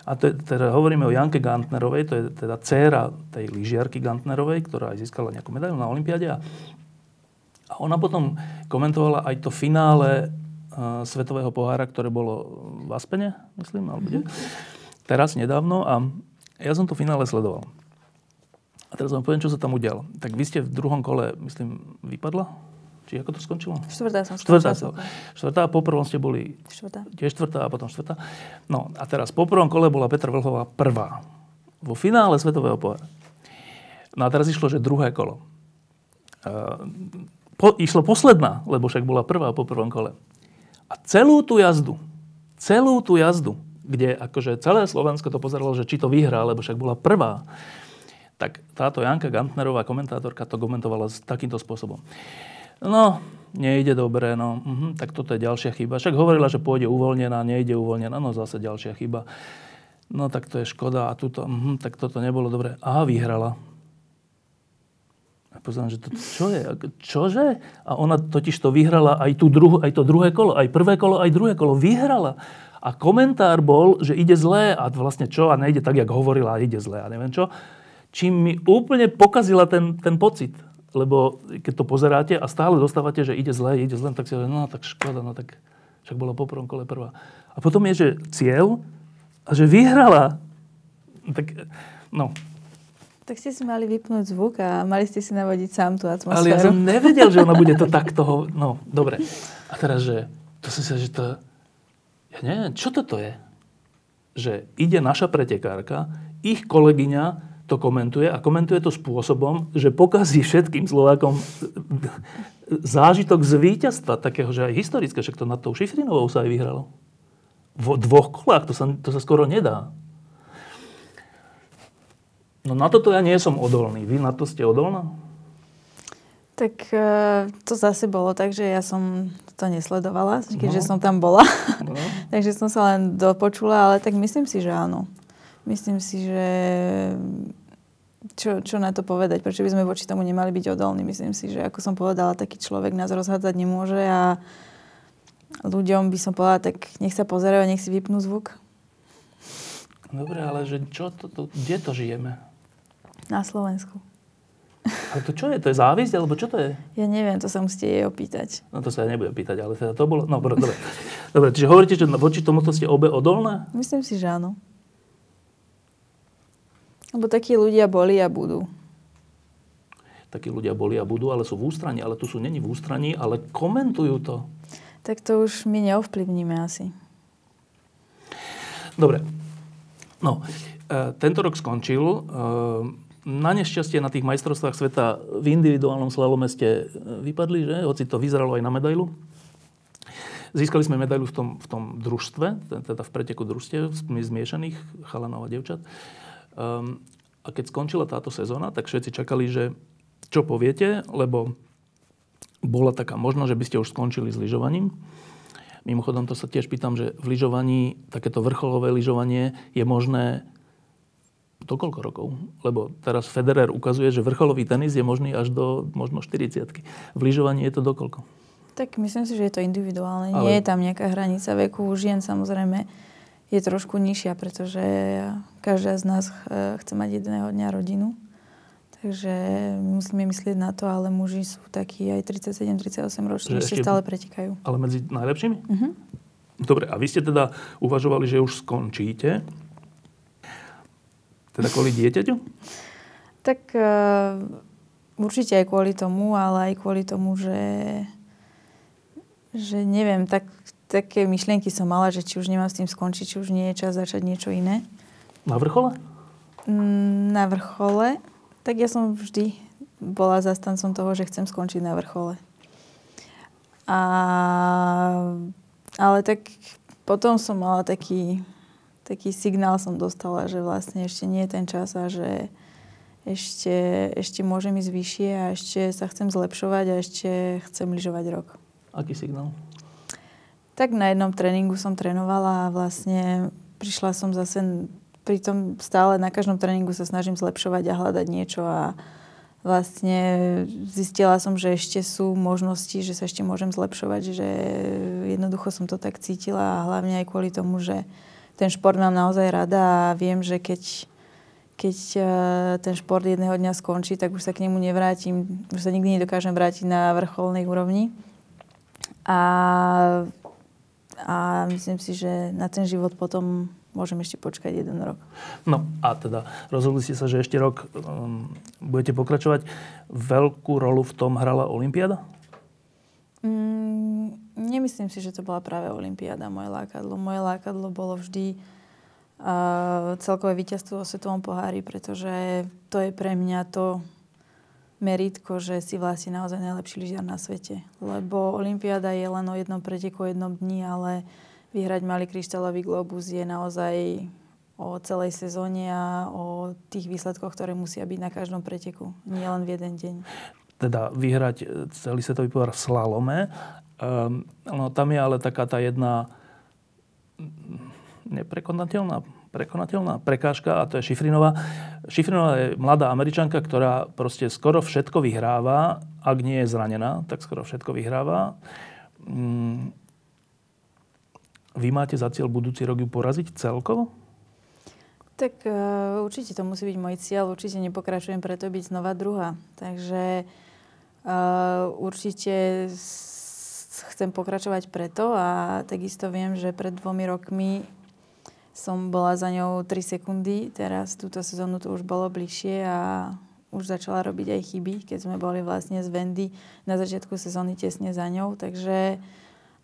a to je, teda hovoríme o Janke Gantnerovej, to je teda dcéra tej lyžiarky Gantnerovej, ktorá aj získala nejakú medailu na Olympiade. A, a ona potom komentovala aj to finále Svetového pohára, ktoré bolo v Aspene, myslím, alebo kde. Teraz, nedávno. A ja som to finále sledoval. A teraz vám poviem, čo sa tam udialo. Tak vy ste v druhom kole, myslím, vypadla? Či ako to skončilo? Štvrtá som. Štvrtá, štvrtá, štvrtá po prvom ste boli... Štvrtá. Tiež štvrtá a potom štvrtá. No a teraz po prvom kole bola Petra Vlhová prvá. Vo finále Svetového pohára. No a teraz išlo, že druhé kolo. Uh, po, išlo posledná, lebo však bola prvá po prvom kole. A celú tú jazdu, celú tú jazdu, kde akože celé Slovensko to pozeralo, že či to vyhrá, lebo však bola prvá, tak táto Janka Gantnerová, komentátorka, to komentovala s takýmto spôsobom. No, nejde dobre, no, uh-huh, tak toto je ďalšia chyba. Však hovorila, že pôjde uvoľnená, nejde uvoľnená, no zase ďalšia chyba. No tak to je škoda a tuto, uh-huh, tak toto nebolo dobre. Aha, vyhrala. A pozerám, že to, čo je? Čože? A ona totiž to vyhrala aj, tú druhu, aj to druhé kolo, aj prvé kolo, aj druhé kolo. Vyhrala. A komentár bol, že ide zlé a vlastne čo? A nejde tak, jak hovorila, a ide zlé a neviem čo čím mi úplne pokazila ten, ten pocit. Lebo keď to pozeráte a stále dostávate, že ide zle, ide zle, tak si hovoríte, no tak škoda, no tak však bola po prvom kole prvá. A potom je, že cieľ a že vyhrala. Tak, no. Tak ste si mali vypnúť zvuk a mali ste si navodiť sám tú atmosféru. Ale ja som nevedel, že ona bude to (laughs) takto... No, dobre. A teraz, že... To som si že to... Ja neviem, čo toto je? Že ide naša pretekárka, ich kolegyňa to komentuje a komentuje to spôsobom, že pokazí všetkým Slovákom zážitok z víťazstva, takého, že aj historické, však to nad tou Šifrinovou sa aj vyhralo. V dvoch kolách, to sa, to sa skoro nedá. No na toto ja nie som odolný. Vy na to ste odolná? Tak e, to zase bolo tak, že ja som to nesledovala, keďže no. som tam bola. No. (laughs) Takže som sa len dopočula, ale tak myslím si, že áno. Myslím si, že čo, čo na to povedať, prečo by sme voči tomu nemali byť odolní. Myslím si, že ako som povedala, taký človek nás rozhádzať nemôže a ľuďom by som povedala, tak nech sa pozerajú, nech si vypnú zvuk. Dobre, ale že čo to, to, kde to žijeme? Na Slovensku. Ale to čo je? To je závisť, alebo čo to je? Ja neviem, to sa musíte jej opýtať. No to sa ja nebudem pýtať, ale teda to bolo... No, dobre. dobre, čiže hovoríte, že voči tomuto ste obe odolné? Myslím si, že áno. Lebo takí ľudia boli a budú. Takí ľudia boli a budú, ale sú v ústraní. Ale tu sú není v ústraní, ale komentujú to. Tak to už my neovplyvníme asi. Dobre. No, e, tento rok skončil. E, na nešťastie na tých majstrovstvách sveta v individuálnom slalome ste e, vypadli, že? Hoci to vyzeralo aj na medailu. Získali sme medailu v tom, v tom družstve, teda v preteku družstiev zmiešaných chalanov a devčat. Um, a keď skončila táto sezóna, tak všetci čakali, že čo poviete, lebo bola taká možnosť, že by ste už skončili s lyžovaním. Mimochodom, to sa tiež pýtam, že v lyžovaní, takéto vrcholové lyžovanie je možné do koľko rokov? Lebo teraz Federer ukazuje, že vrcholový tenis je možný až do možno 40 V lyžovaní je to do koľko? Tak myslím si, že je to individuálne. Ale... Nie je tam nejaká hranica veku. Žien samozrejme je trošku nižšia, pretože každá z nás chce mať jedného dňa rodinu. Takže musíme myslieť na to, ale muži sú takí aj 37-38 roční, ešte, ešte stále pretekajú. Ale medzi najlepšími? Uh-huh. Dobre, a vy ste teda uvažovali, že už skončíte? Teda kvôli dieťaťu? Tak uh, určite aj kvôli tomu, ale aj kvôli tomu, že, že neviem, tak také myšlienky som mala, že či už nemám s tým skončiť, či už nie je čas začať niečo iné. Na vrchole? Mm, na vrchole? Tak ja som vždy bola zastancom toho, že chcem skončiť na vrchole. A, ale tak potom som mala taký, taký signál som dostala, že vlastne ešte nie je ten čas a že ešte, ešte môžem ísť vyššie a ešte sa chcem zlepšovať a ešte chcem lyžovať rok. Aký signál? Tak na jednom tréningu som trénovala a vlastne prišla som zase pritom stále na každom tréningu sa snažím zlepšovať a hľadať niečo a vlastne zistila som, že ešte sú možnosti, že sa ešte môžem zlepšovať, že jednoducho som to tak cítila a hlavne aj kvôli tomu, že ten šport mám naozaj rada a viem, že keď, keď e, ten šport jedného dňa skončí, tak už sa k nemu nevrátim, už sa nikdy nedokážem vrátiť na vrcholnej úrovni. A, a myslím si, že na ten život potom môžem ešte počkať jeden rok. No a teda rozhodli ste sa, že ešte rok um, budete pokračovať. Veľkú rolu v tom hrala Olympiáda? Mm, nemyslím si, že to bola práve Olympiáda, moje lákadlo. Moje lákadlo bolo vždy uh, celkové víťazstvo o svetovom pohári, pretože to je pre mňa to meritko, že si vlastne naozaj najlepší lyžiar na svete. Lebo Olympiáda je len o jednom preteku, o jednom dni, ale vyhrať malý kryštálový globus je naozaj o celej sezóne a o tých výsledkoch, ktoré musia byť na každom preteku. Nie len v jeden deň. Teda vyhrať e, celý svetový pohár v slalome. Um, no, tam je ale taká tá jedna neprekonateľná, prekonateľná prekážka a to je Šifrinová. Šifrinová je mladá američanka, ktorá proste skoro všetko vyhráva. Ak nie je zranená, tak skoro všetko vyhráva. Um, vy máte za cieľ budúci rok ju poraziť celkovo? Tak uh, určite to musí byť môj cieľ. Určite nepokračujem preto byť znova druhá. Takže uh, určite chcem pokračovať preto a takisto viem, že pred dvomi rokmi som bola za ňou 3 sekundy. Teraz túto sezónu to už bolo bližšie a už začala robiť aj chyby, keď sme boli vlastne z Vendy na začiatku sezóny tesne za ňou. Takže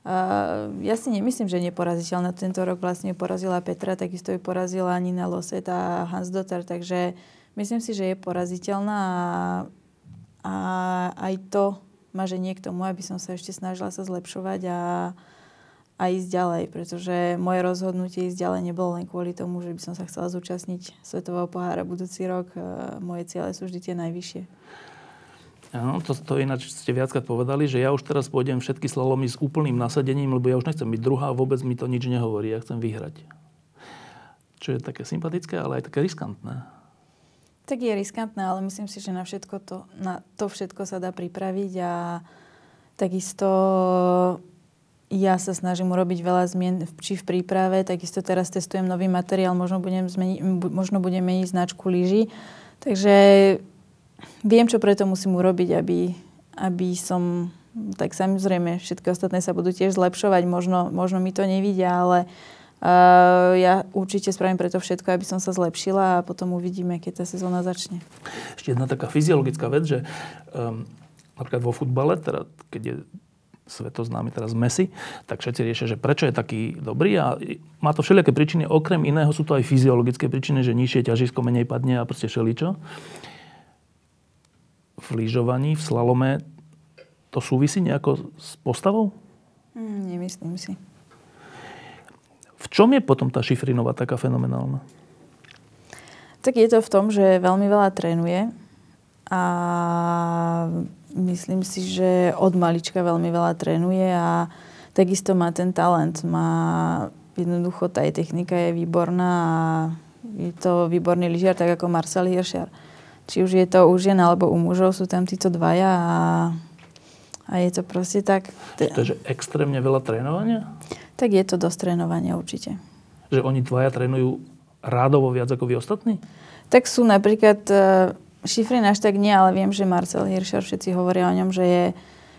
uh, ja si nemyslím, že je neporaziteľná. Tento rok vlastne porazila Petra, takisto ju porazila Nina Loset a Hans Dotter, takže myslím si, že je poraziteľná a, a aj to ma ženie k tomu, aby som sa ešte snažila sa zlepšovať a, a ísť ďalej, pretože moje rozhodnutie ísť ďalej nebolo len kvôli tomu, že by som sa chcela zúčastniť Svetového pohára budúci rok. Moje ciele sú vždy tie najvyššie. Áno, to, to ináč ste viackrát povedali, že ja už teraz pôjdem všetky slalomy s úplným nasadením, lebo ja už nechcem byť druhá, vôbec mi to nič nehovorí, ja chcem vyhrať. Čo je také sympatické, ale aj také riskantné. Tak je riskantné, ale myslím si, že na, všetko to, na to všetko sa dá pripraviť a takisto ja sa snažím urobiť veľa zmien či v príprave, takisto teraz testujem nový materiál, možno budem, zmeni- možno budem meniť značku lyží. Takže viem, čo preto musím urobiť, aby, aby som, tak samozrejme, všetky ostatné sa budú tiež zlepšovať, možno, možno mi to nevidia, ale uh, ja určite spravím preto všetko, aby som sa zlepšila a potom uvidíme, keď tá sezóna začne. Ešte jedna taká fyziologická vec, že um, napríklad vo futbale, teda, keď je svetoznámy teraz Messi, tak všetci riešia, že prečo je taký dobrý a má to všelijaké príčiny. Okrem iného sú to aj fyziologické príčiny, že nižšie ťažisko menej padne a proste všeličo v lyžovaní, v slalome, to súvisí nejako s postavou? Mm, nemyslím si. V čom je potom tá Šifrinová taká fenomenálna? Tak je to v tom, že veľmi veľa trénuje a myslím si, že od malička veľmi veľa trénuje a takisto má ten talent. Má jednoducho, tá jej technika je výborná a je to výborný lyžiar, tak ako Marcel Hirscher či už je to u žien alebo u mužov, sú tam títo dvaja a, a je to proste tak... Je extrémne veľa trénovania? Tak je to dosť trénovania určite. Že oni dvaja trénujú rádovo viac ako vy ostatní? Tak sú napríklad, uh, Šifrin až tak nie, ale viem, že Marcel Hirscher, všetci hovoria o ňom, že je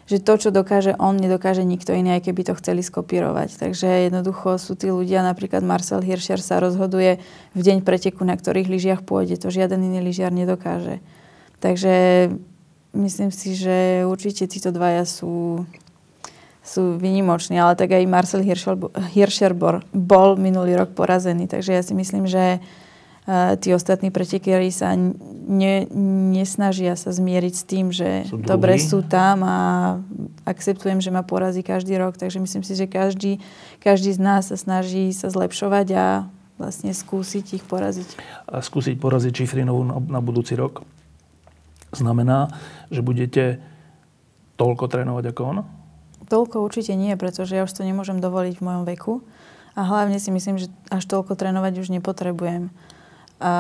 že to, čo dokáže on, nedokáže nikto iný, aj keby to chceli skopírovať. Takže jednoducho sú tí ľudia, napríklad Marcel Hirscher sa rozhoduje v deň preteku, na ktorých lyžiach pôjde. To žiaden iný lyžiar nedokáže. Takže myslím si, že určite títo dvaja sú, sú vynimoční, ale tak aj Marcel Hirscher, bol minulý rok porazený. Takže ja si myslím, že tí ostatní pretekiari sa ne, nesnažia sa zmieriť s tým, že sú dobre sú tam a akceptujem, že ma porazí každý rok. Takže myslím si, že každý, každý z nás sa snaží sa zlepšovať a vlastne skúsiť ich poraziť. A skúsiť poraziť Čifrinovú na, na budúci rok znamená, že budete toľko trénovať ako ona? Toľko určite nie, pretože ja už to nemôžem dovoliť v mojom veku. A hlavne si myslím, že až toľko trénovať už nepotrebujem. A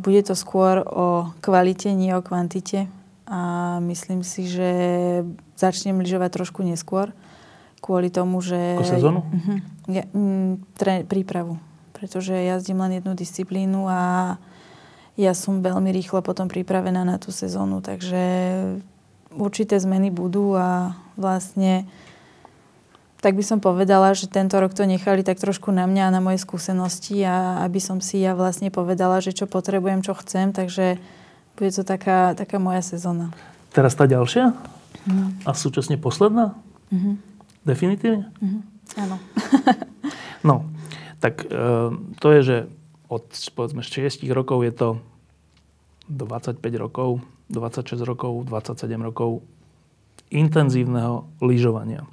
bude to skôr o kvalite, nie o kvantite. A myslím si, že začnem lyžovať trošku neskôr. Kvôli tomu, že... Ako sezónu? Uh-huh. Ja, m, tre, prípravu. Pretože jazdím len jednu disciplínu a ja som veľmi rýchlo potom pripravená na tú sezónu. Takže určité zmeny budú a vlastne tak by som povedala, že tento rok to nechali tak trošku na mňa a na moje skúsenosti a aby som si ja vlastne povedala, že čo potrebujem, čo chcem, takže bude to taká, taká moja sezóna. Teraz tá ďalšia? Mm. A súčasne posledná? Mm-hmm. Definitívne? Mm-hmm. Áno. (laughs) no, tak e, to je, že od povedzme 6 rokov je to 25 rokov, 26 rokov, 27 rokov intenzívneho lyžovania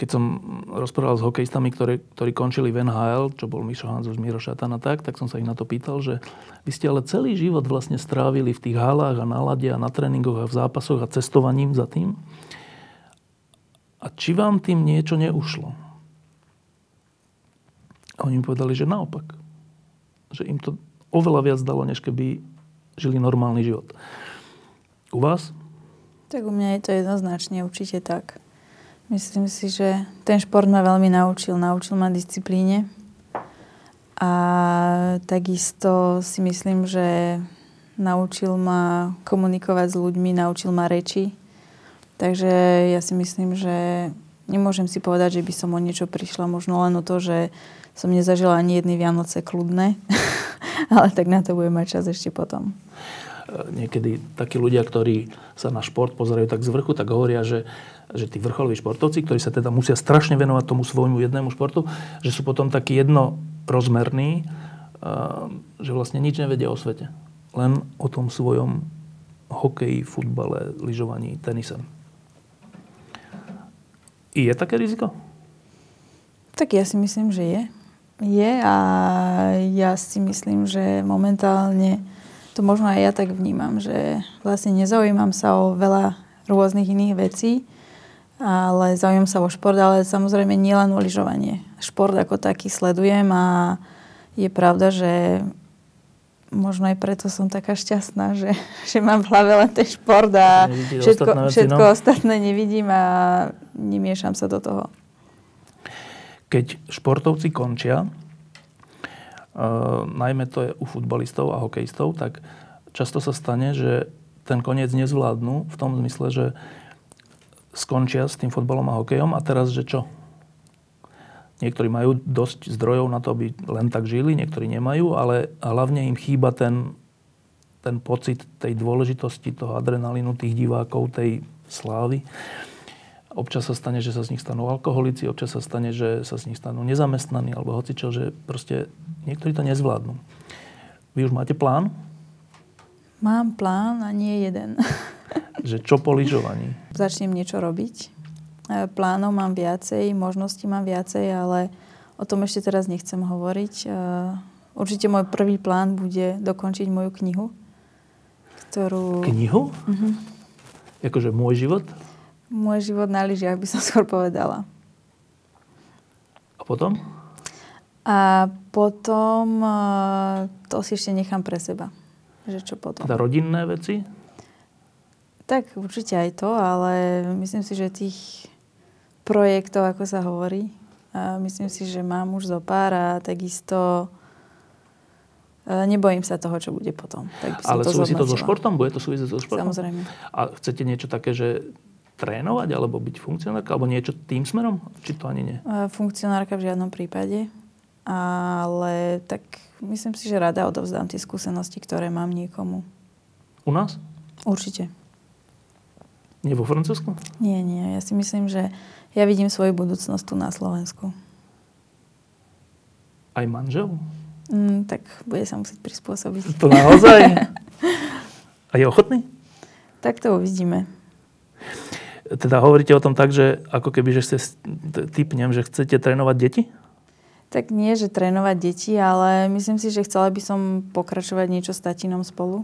keď som rozprával s hokejistami, ktorí, ktorí končili v NHL, čo bol Mišo Hanzus, Miro Šatan a tak, tak som sa ich na to pýtal, že vy ste ale celý život vlastne strávili v tých halách a na a na tréningoch a v zápasoch a cestovaním za tým. A či vám tým niečo neušlo? A oni mi povedali, že naopak. Že im to oveľa viac dalo, než keby žili normálny život. U vás? Tak u mňa je to jednoznačne určite tak. Myslím si, že ten šport ma veľmi naučil. Naučil ma disciplíne. A takisto si myslím, že naučil ma komunikovať s ľuďmi, naučil ma reči. Takže ja si myslím, že nemôžem si povedať, že by som o niečo prišla. Možno len o to, že som nezažila ani jedny Vianoce kľudné. (laughs) (laughs) Ale tak na to budem mať čas ešte potom niekedy takí ľudia, ktorí sa na šport pozerajú tak z vrchu, tak hovoria, že že tí vrcholoví športovci, ktorí sa teda musia strašne venovať tomu svojmu jednému športu, že sú potom takí jednorozmerní, že vlastne nič nevedia o svete. Len o tom svojom hokeji, futbale, lyžovaní, tenise. Je také riziko? Tak ja si myslím, že je. Je a ja si myslím, že momentálne to možno aj ja tak vnímam, že vlastne nezaujímam sa o veľa rôznych iných vecí ale zaujímam sa o šport, ale samozrejme nielen o lyžovanie. Šport ako taký sledujem a je pravda, že možno aj preto som taká šťastná, že, (laughs) že mám v hlave len ten šport a všetko, ostatné, veci, všetko no? ostatné nevidím a nemiešam sa do toho. Keď športovci končia, uh, najmä to je u futbalistov a hokejistov, tak často sa stane, že ten koniec nezvládnu v tom zmysle, že skončia s tým fotbalom a hokejom a teraz, že čo? Niektorí majú dosť zdrojov na to, aby len tak žili, niektorí nemajú, ale hlavne im chýba ten, ten pocit tej dôležitosti, toho adrenalínu, tých divákov, tej slávy. Občas sa stane, že sa z nich stanú alkoholici, občas sa stane, že sa z nich stanú nezamestnaní alebo hocičo, že proste niektorí to nezvládnu. Vy už máte plán? Mám plán a nie jeden. (laughs) že čo po lyžovaní? Začnem niečo robiť. E, plánov mám viacej, možností mám viacej, ale o tom ešte teraz nechcem hovoriť. E, určite môj prvý plán bude dokončiť moju knihu, ktorú... Knihu? Mhm. Jakože môj život? Môj život na lyžiach by som (laughs) skôr povedala. A potom? A potom e, to si ešte nechám pre seba. Že čo potom? Teda rodinné veci? Tak určite aj to, ale myslím si, že tých projektov, ako sa hovorí, a myslím si, že mám už zo pár a takisto e, nebojím sa toho, čo bude potom. Tak by som ale to súvisí to so športom? Bude to súvisieť so športom? Samozrejme. A chcete niečo také, že trénovať alebo byť funkcionárka alebo niečo tým smerom? Či to ani nie? Funkcionárka v žiadnom prípade. Ale tak myslím si, že rada odovzdám tie skúsenosti, ktoré mám niekomu. U nás? Určite. Nie vo Francúzsku? Nie, nie. Ja si myslím, že ja vidím svoju budúcnosť tu na Slovensku. Aj manžel? Mm, tak bude sa musieť prispôsobiť. To naozaj? (laughs) A je ochotný? Tak to uvidíme. Teda hovoríte o tom tak, že ako keby, že ste, typnem, že chcete trénovať deti? Tak nie, že trénovať deti, ale myslím si, že chcela by som pokračovať niečo s tatinom spolu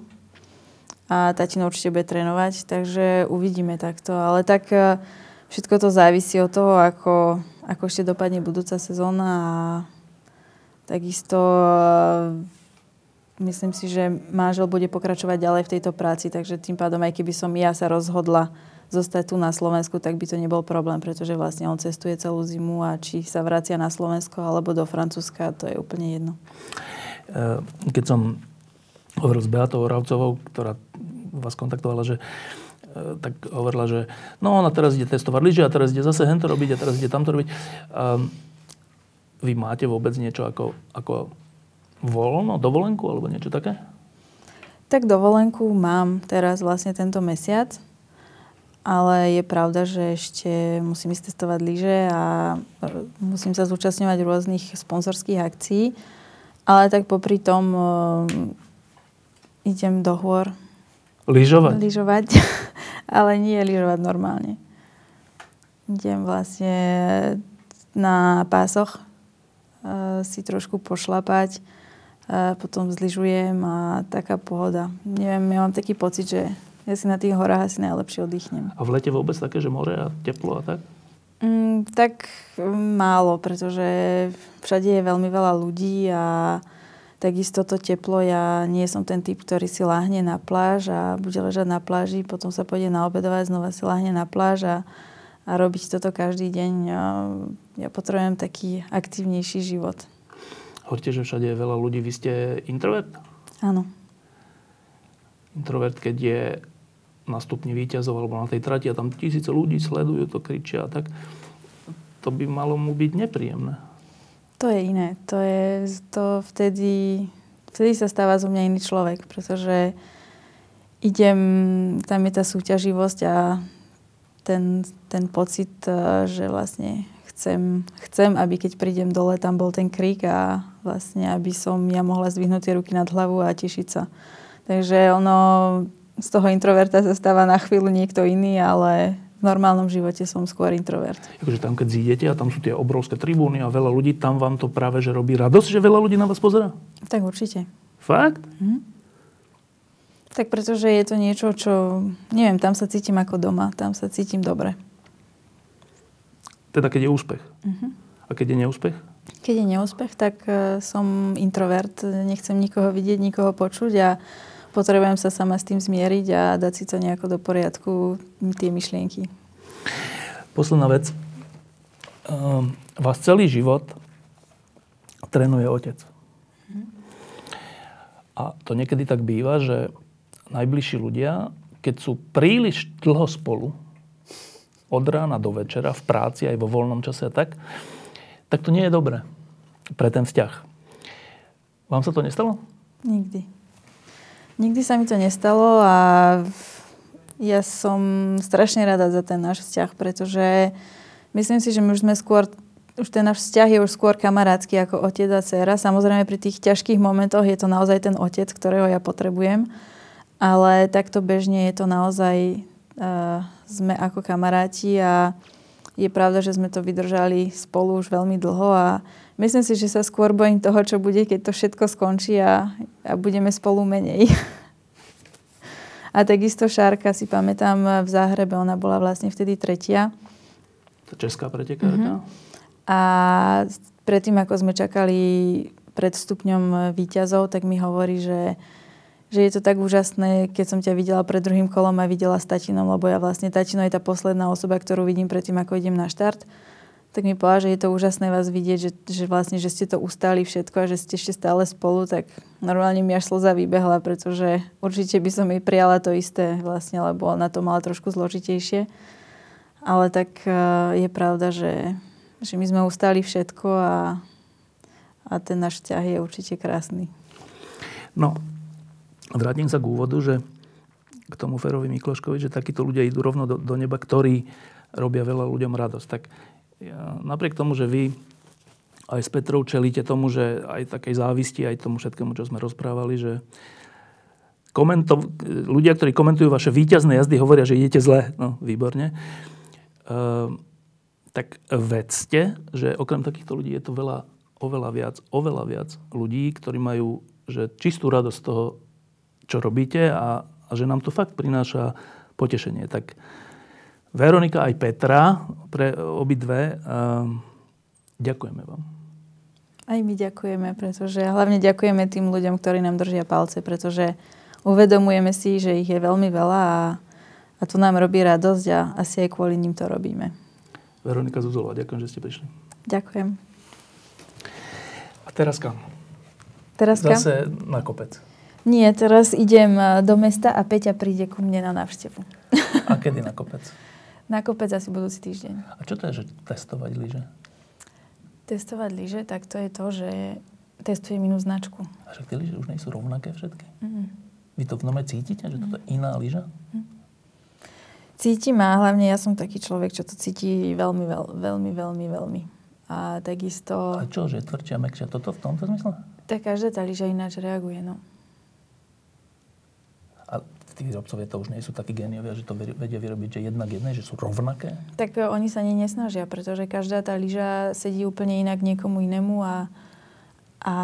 a tatino určite bude trénovať, takže uvidíme takto. Ale tak e, všetko to závisí od toho, ako, ako ešte dopadne budúca sezóna a takisto myslím si, že manžel bude pokračovať ďalej v tejto práci, takže tým pádom aj keby som ja sa rozhodla zostať tu na Slovensku, tak by to nebol problém, pretože vlastne on cestuje celú zimu a či sa vracia na Slovensko alebo do Francúzska, to je úplne jedno. Eh, keď som hovoril s Beatou Oravcovou, ktorá vás kontaktovala, že eh, tak hovorila, že no ona teraz ide testovať lyže a teraz ide zase hento robiť a teraz ide tamto robiť. Um, vy máte vôbec niečo ako, ako voľno, dovolenku alebo niečo také? Tak dovolenku mám teraz vlastne tento mesiac, ale je pravda, že ešte musím ísť testovať lyže a musím sa zúčastňovať rôznych sponsorských akcií. Ale tak popri tom uh, idem do hôr. Lyžovať? Lyžovať, (laughs) ale nie lyžovať normálne. Idem vlastne na pásoch uh, si trošku pošlapať potom zlyžujem a taká pohoda. Neviem, ja mám taký pocit, že ja si na tých horách asi najlepšie oddychnem. A v lete vôbec také, že more a teplo a tak? Mm, tak málo, pretože všade je veľmi veľa ľudí a takisto to teplo, ja nie som ten typ, ktorý si láhne na pláž a bude ležať na pláži, potom sa pôjde naobedovať, znova si láhne na pláž a, a robiť toto každý deň. Ja potrebujem taký aktívnejší život. Hovoríte, že všade je veľa ľudí. Vy ste introvert? Áno. Introvert, keď je na stupni výťazov alebo na tej trati a tam tisíce ľudí sledujú to, kričia a tak, to by malo mu byť nepríjemné. To je iné. To je to vtedy, vtedy sa stáva zo mňa iný človek, pretože idem, tam je tá súťaživosť a ten, ten pocit, eh, že vlastne chcem, chcem, aby keď prídem dole, tam bol ten krík a vlastne, aby som ja mohla zdvihnúť tie ruky nad hlavu a tešiť sa. Takže ono, z toho introverta sa stáva na chvíľu niekto iný, ale v normálnom živote som skôr introvert. Takže tam, keď zídete a tam sú tie obrovské tribúny a veľa ľudí, tam vám to práve že robí radosť, že veľa ľudí na vás pozera? Tak určite. Fakt? Hm? Tak pretože je to niečo, čo... Neviem, tam sa cítim ako doma. Tam sa cítim dobre. Teda keď je úspech. Uh-huh. A keď je neúspech? Keď je neúspech, tak uh, som introvert. Nechcem nikoho vidieť, nikoho počuť a potrebujem sa sama s tým zmieriť a dať si to nejako do poriadku, tie myšlienky. Posledná vec. Um, vás celý život trénuje otec. A to niekedy tak býva, že najbližší ľudia, keď sú príliš dlho spolu, od rána do večera, v práci aj vo voľnom čase a tak, tak to nie je dobré pre ten vzťah. Vám sa to nestalo? Nikdy. Nikdy sa mi to nestalo a ja som strašne rada za ten náš vzťah, pretože myslím si, že my už sme skôr už ten náš vzťah je už skôr kamarátsky ako otec a dcera. Samozrejme pri tých ťažkých momentoch je to naozaj ten otec, ktorého ja potrebujem. Ale takto bežne je to naozaj uh, sme ako kamaráti a je pravda, že sme to vydržali spolu už veľmi dlho a myslím si, že sa skôr bojím toho, čo bude, keď to všetko skončí a, a budeme spolu menej. A takisto Šárka si pamätám v Záhrebe, ona bola vlastne vtedy tretia. To česká pretekárka. Uh-huh. A predtým, ako sme čakali pred stupňom výťazov, tak mi hovorí, že že je to tak úžasné, keď som ťa videla pred druhým kolom a videla s tatinom, lebo ja vlastne tatino je tá posledná osoba, ktorú vidím predtým, ako idem na štart. Tak mi povedala, že je to úžasné vás vidieť, že, že vlastne, že ste to ustali všetko a že ste ešte stále spolu, tak normálne mi až slza vybehla, pretože určite by som jej prijala to isté vlastne, lebo ona to mala trošku zložitejšie. Ale tak uh, je pravda, že, že my sme ustali všetko a, a ten náš vzťah je určite krásny. No, vrátim sa k úvodu, že k tomu Ferovi Mikloškovi, že takíto ľudia idú rovno do, do neba, ktorí robia veľa ľuďom radosť. Tak ja, napriek tomu, že vy aj s Petrou čelíte tomu, že aj takej závisti, aj tomu všetkému, čo sme rozprávali, že komento, ľudia, ktorí komentujú vaše víťazné jazdy, hovoria, že idete zle. No, výborne. Ehm, tak vedzte, že okrem takýchto ľudí je to veľa, oveľa viac, oveľa viac ľudí, ktorí majú že čistú radosť z toho, čo robíte a, a že nám to fakt prináša potešenie. Tak Veronika aj Petra, pre obidve, Ďakujeme vám. Aj my ďakujeme, pretože hlavne ďakujeme tým ľuďom, ktorí nám držia palce, pretože uvedomujeme si, že ich je veľmi veľa a, a to nám robí radosť a asi aj kvôli ním to robíme. Veronika Zuzolová, ďakujem, že ste prišli. Ďakujem. A teraz kam? Teraz kam? Zase na kopec. Nie, teraz idem eh, do mesta a Peťa príde ku mne na návštevu. A kedy na kopec? (laughs) Na kopec asi budúci týždeň. A čo to je, že testovať lyže? Testovať lyže, tak to je to, že testujem inú značku. A však tie lyže už nie sú rovnaké všetky? Mm. Vy to v nome cítite, že toto je iná lyža? Cítim a hlavne ja som taký človek, čo to cíti veľmi, veľ, veľmi, veľmi, veľmi. A takisto... A čo, že tvrdšia, mekšia? Toto v tomto zmysle? Tak každá tá lyža ináč reaguje, no. Tí výrobcovia to už nie sú takí géniovia, že to vedia vyrobiť, že jednak jednej, že sú rovnaké? Tak e, oni sa ani nesnažia, pretože každá tá lyža sedí úplne inak niekomu inému a, a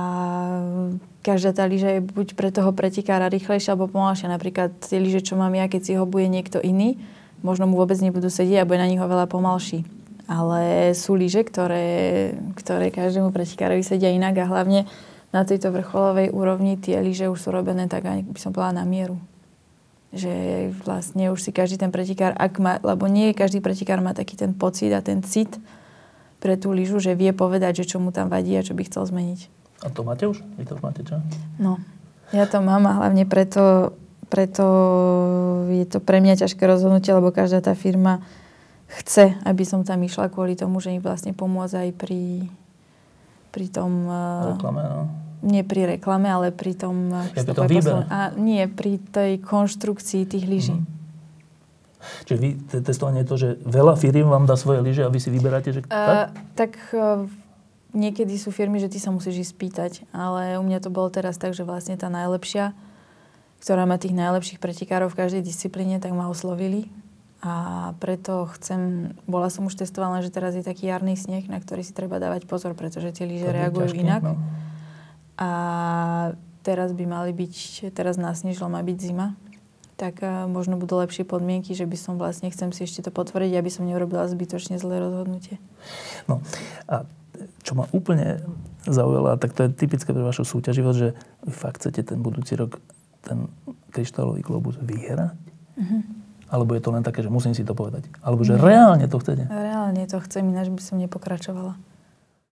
každá tá lyža je buď pre toho pretikára rýchlejšia alebo pomalšia. Napríklad tie lyže, čo mám ja, keď si ho bude niekto iný, možno mu vôbec nebudú sedieť a bude na nich oveľa pomalší. Ale sú lyže, ktoré, ktoré každému pretikárovi sedia inak a hlavne na tejto vrcholovej úrovni tie lyže už sú robené tak, by som povedala, na mieru že vlastne už si každý ten pretekár, ak má, lebo nie každý pretekár má taký ten pocit a ten cit pre tú lyžu, že vie povedať, že čo mu tam vadí a čo by chcel zmeniť. A to máte už? Vy to máte čo? No, ja to mám a hlavne preto, preto je to pre mňa ťažké rozhodnutie, lebo každá tá firma chce, aby som tam išla kvôli tomu, že im vlastne pomôcť aj pri, pri tom... Reklame, no nie pri reklame, ale pri tom... Ja pri tom výbere. A nie, pri tej konštrukcii tých lyží. Mm. Čiže vy, testovanie je to, že veľa firiem vám dá svoje lyže a vy si vyberáte, že... Uh, tak? Tak uh, niekedy sú firmy, že ty sa musíš ísť spýtať, ale u mňa to bolo teraz tak, že vlastne tá najlepšia, ktorá má tých najlepších pretekárov v každej disciplíne, tak ma oslovili. A preto chcem, bola som už testovaná, že teraz je taký jarný sneh, na ktorý si treba dávať pozor, pretože tie lyže reagujú ťažký, inak. No. A teraz by mali byť, teraz nasnežilo, má byť zima, tak uh, možno budú lepšie podmienky, že by som vlastne, chcem si ešte to potvrdiť, aby som neurobila zbytočne zlé rozhodnutie. No a čo ma úplne zaujalo, tak to je typické pre vašu súťaživosť, že vy fakt chcete ten budúci rok ten kryštálový globus vyhrať? Uh-huh. Alebo je to len také, že musím si to povedať? Alebo že reálne to chcete? Reálne to chcem, ináč by som nepokračovala.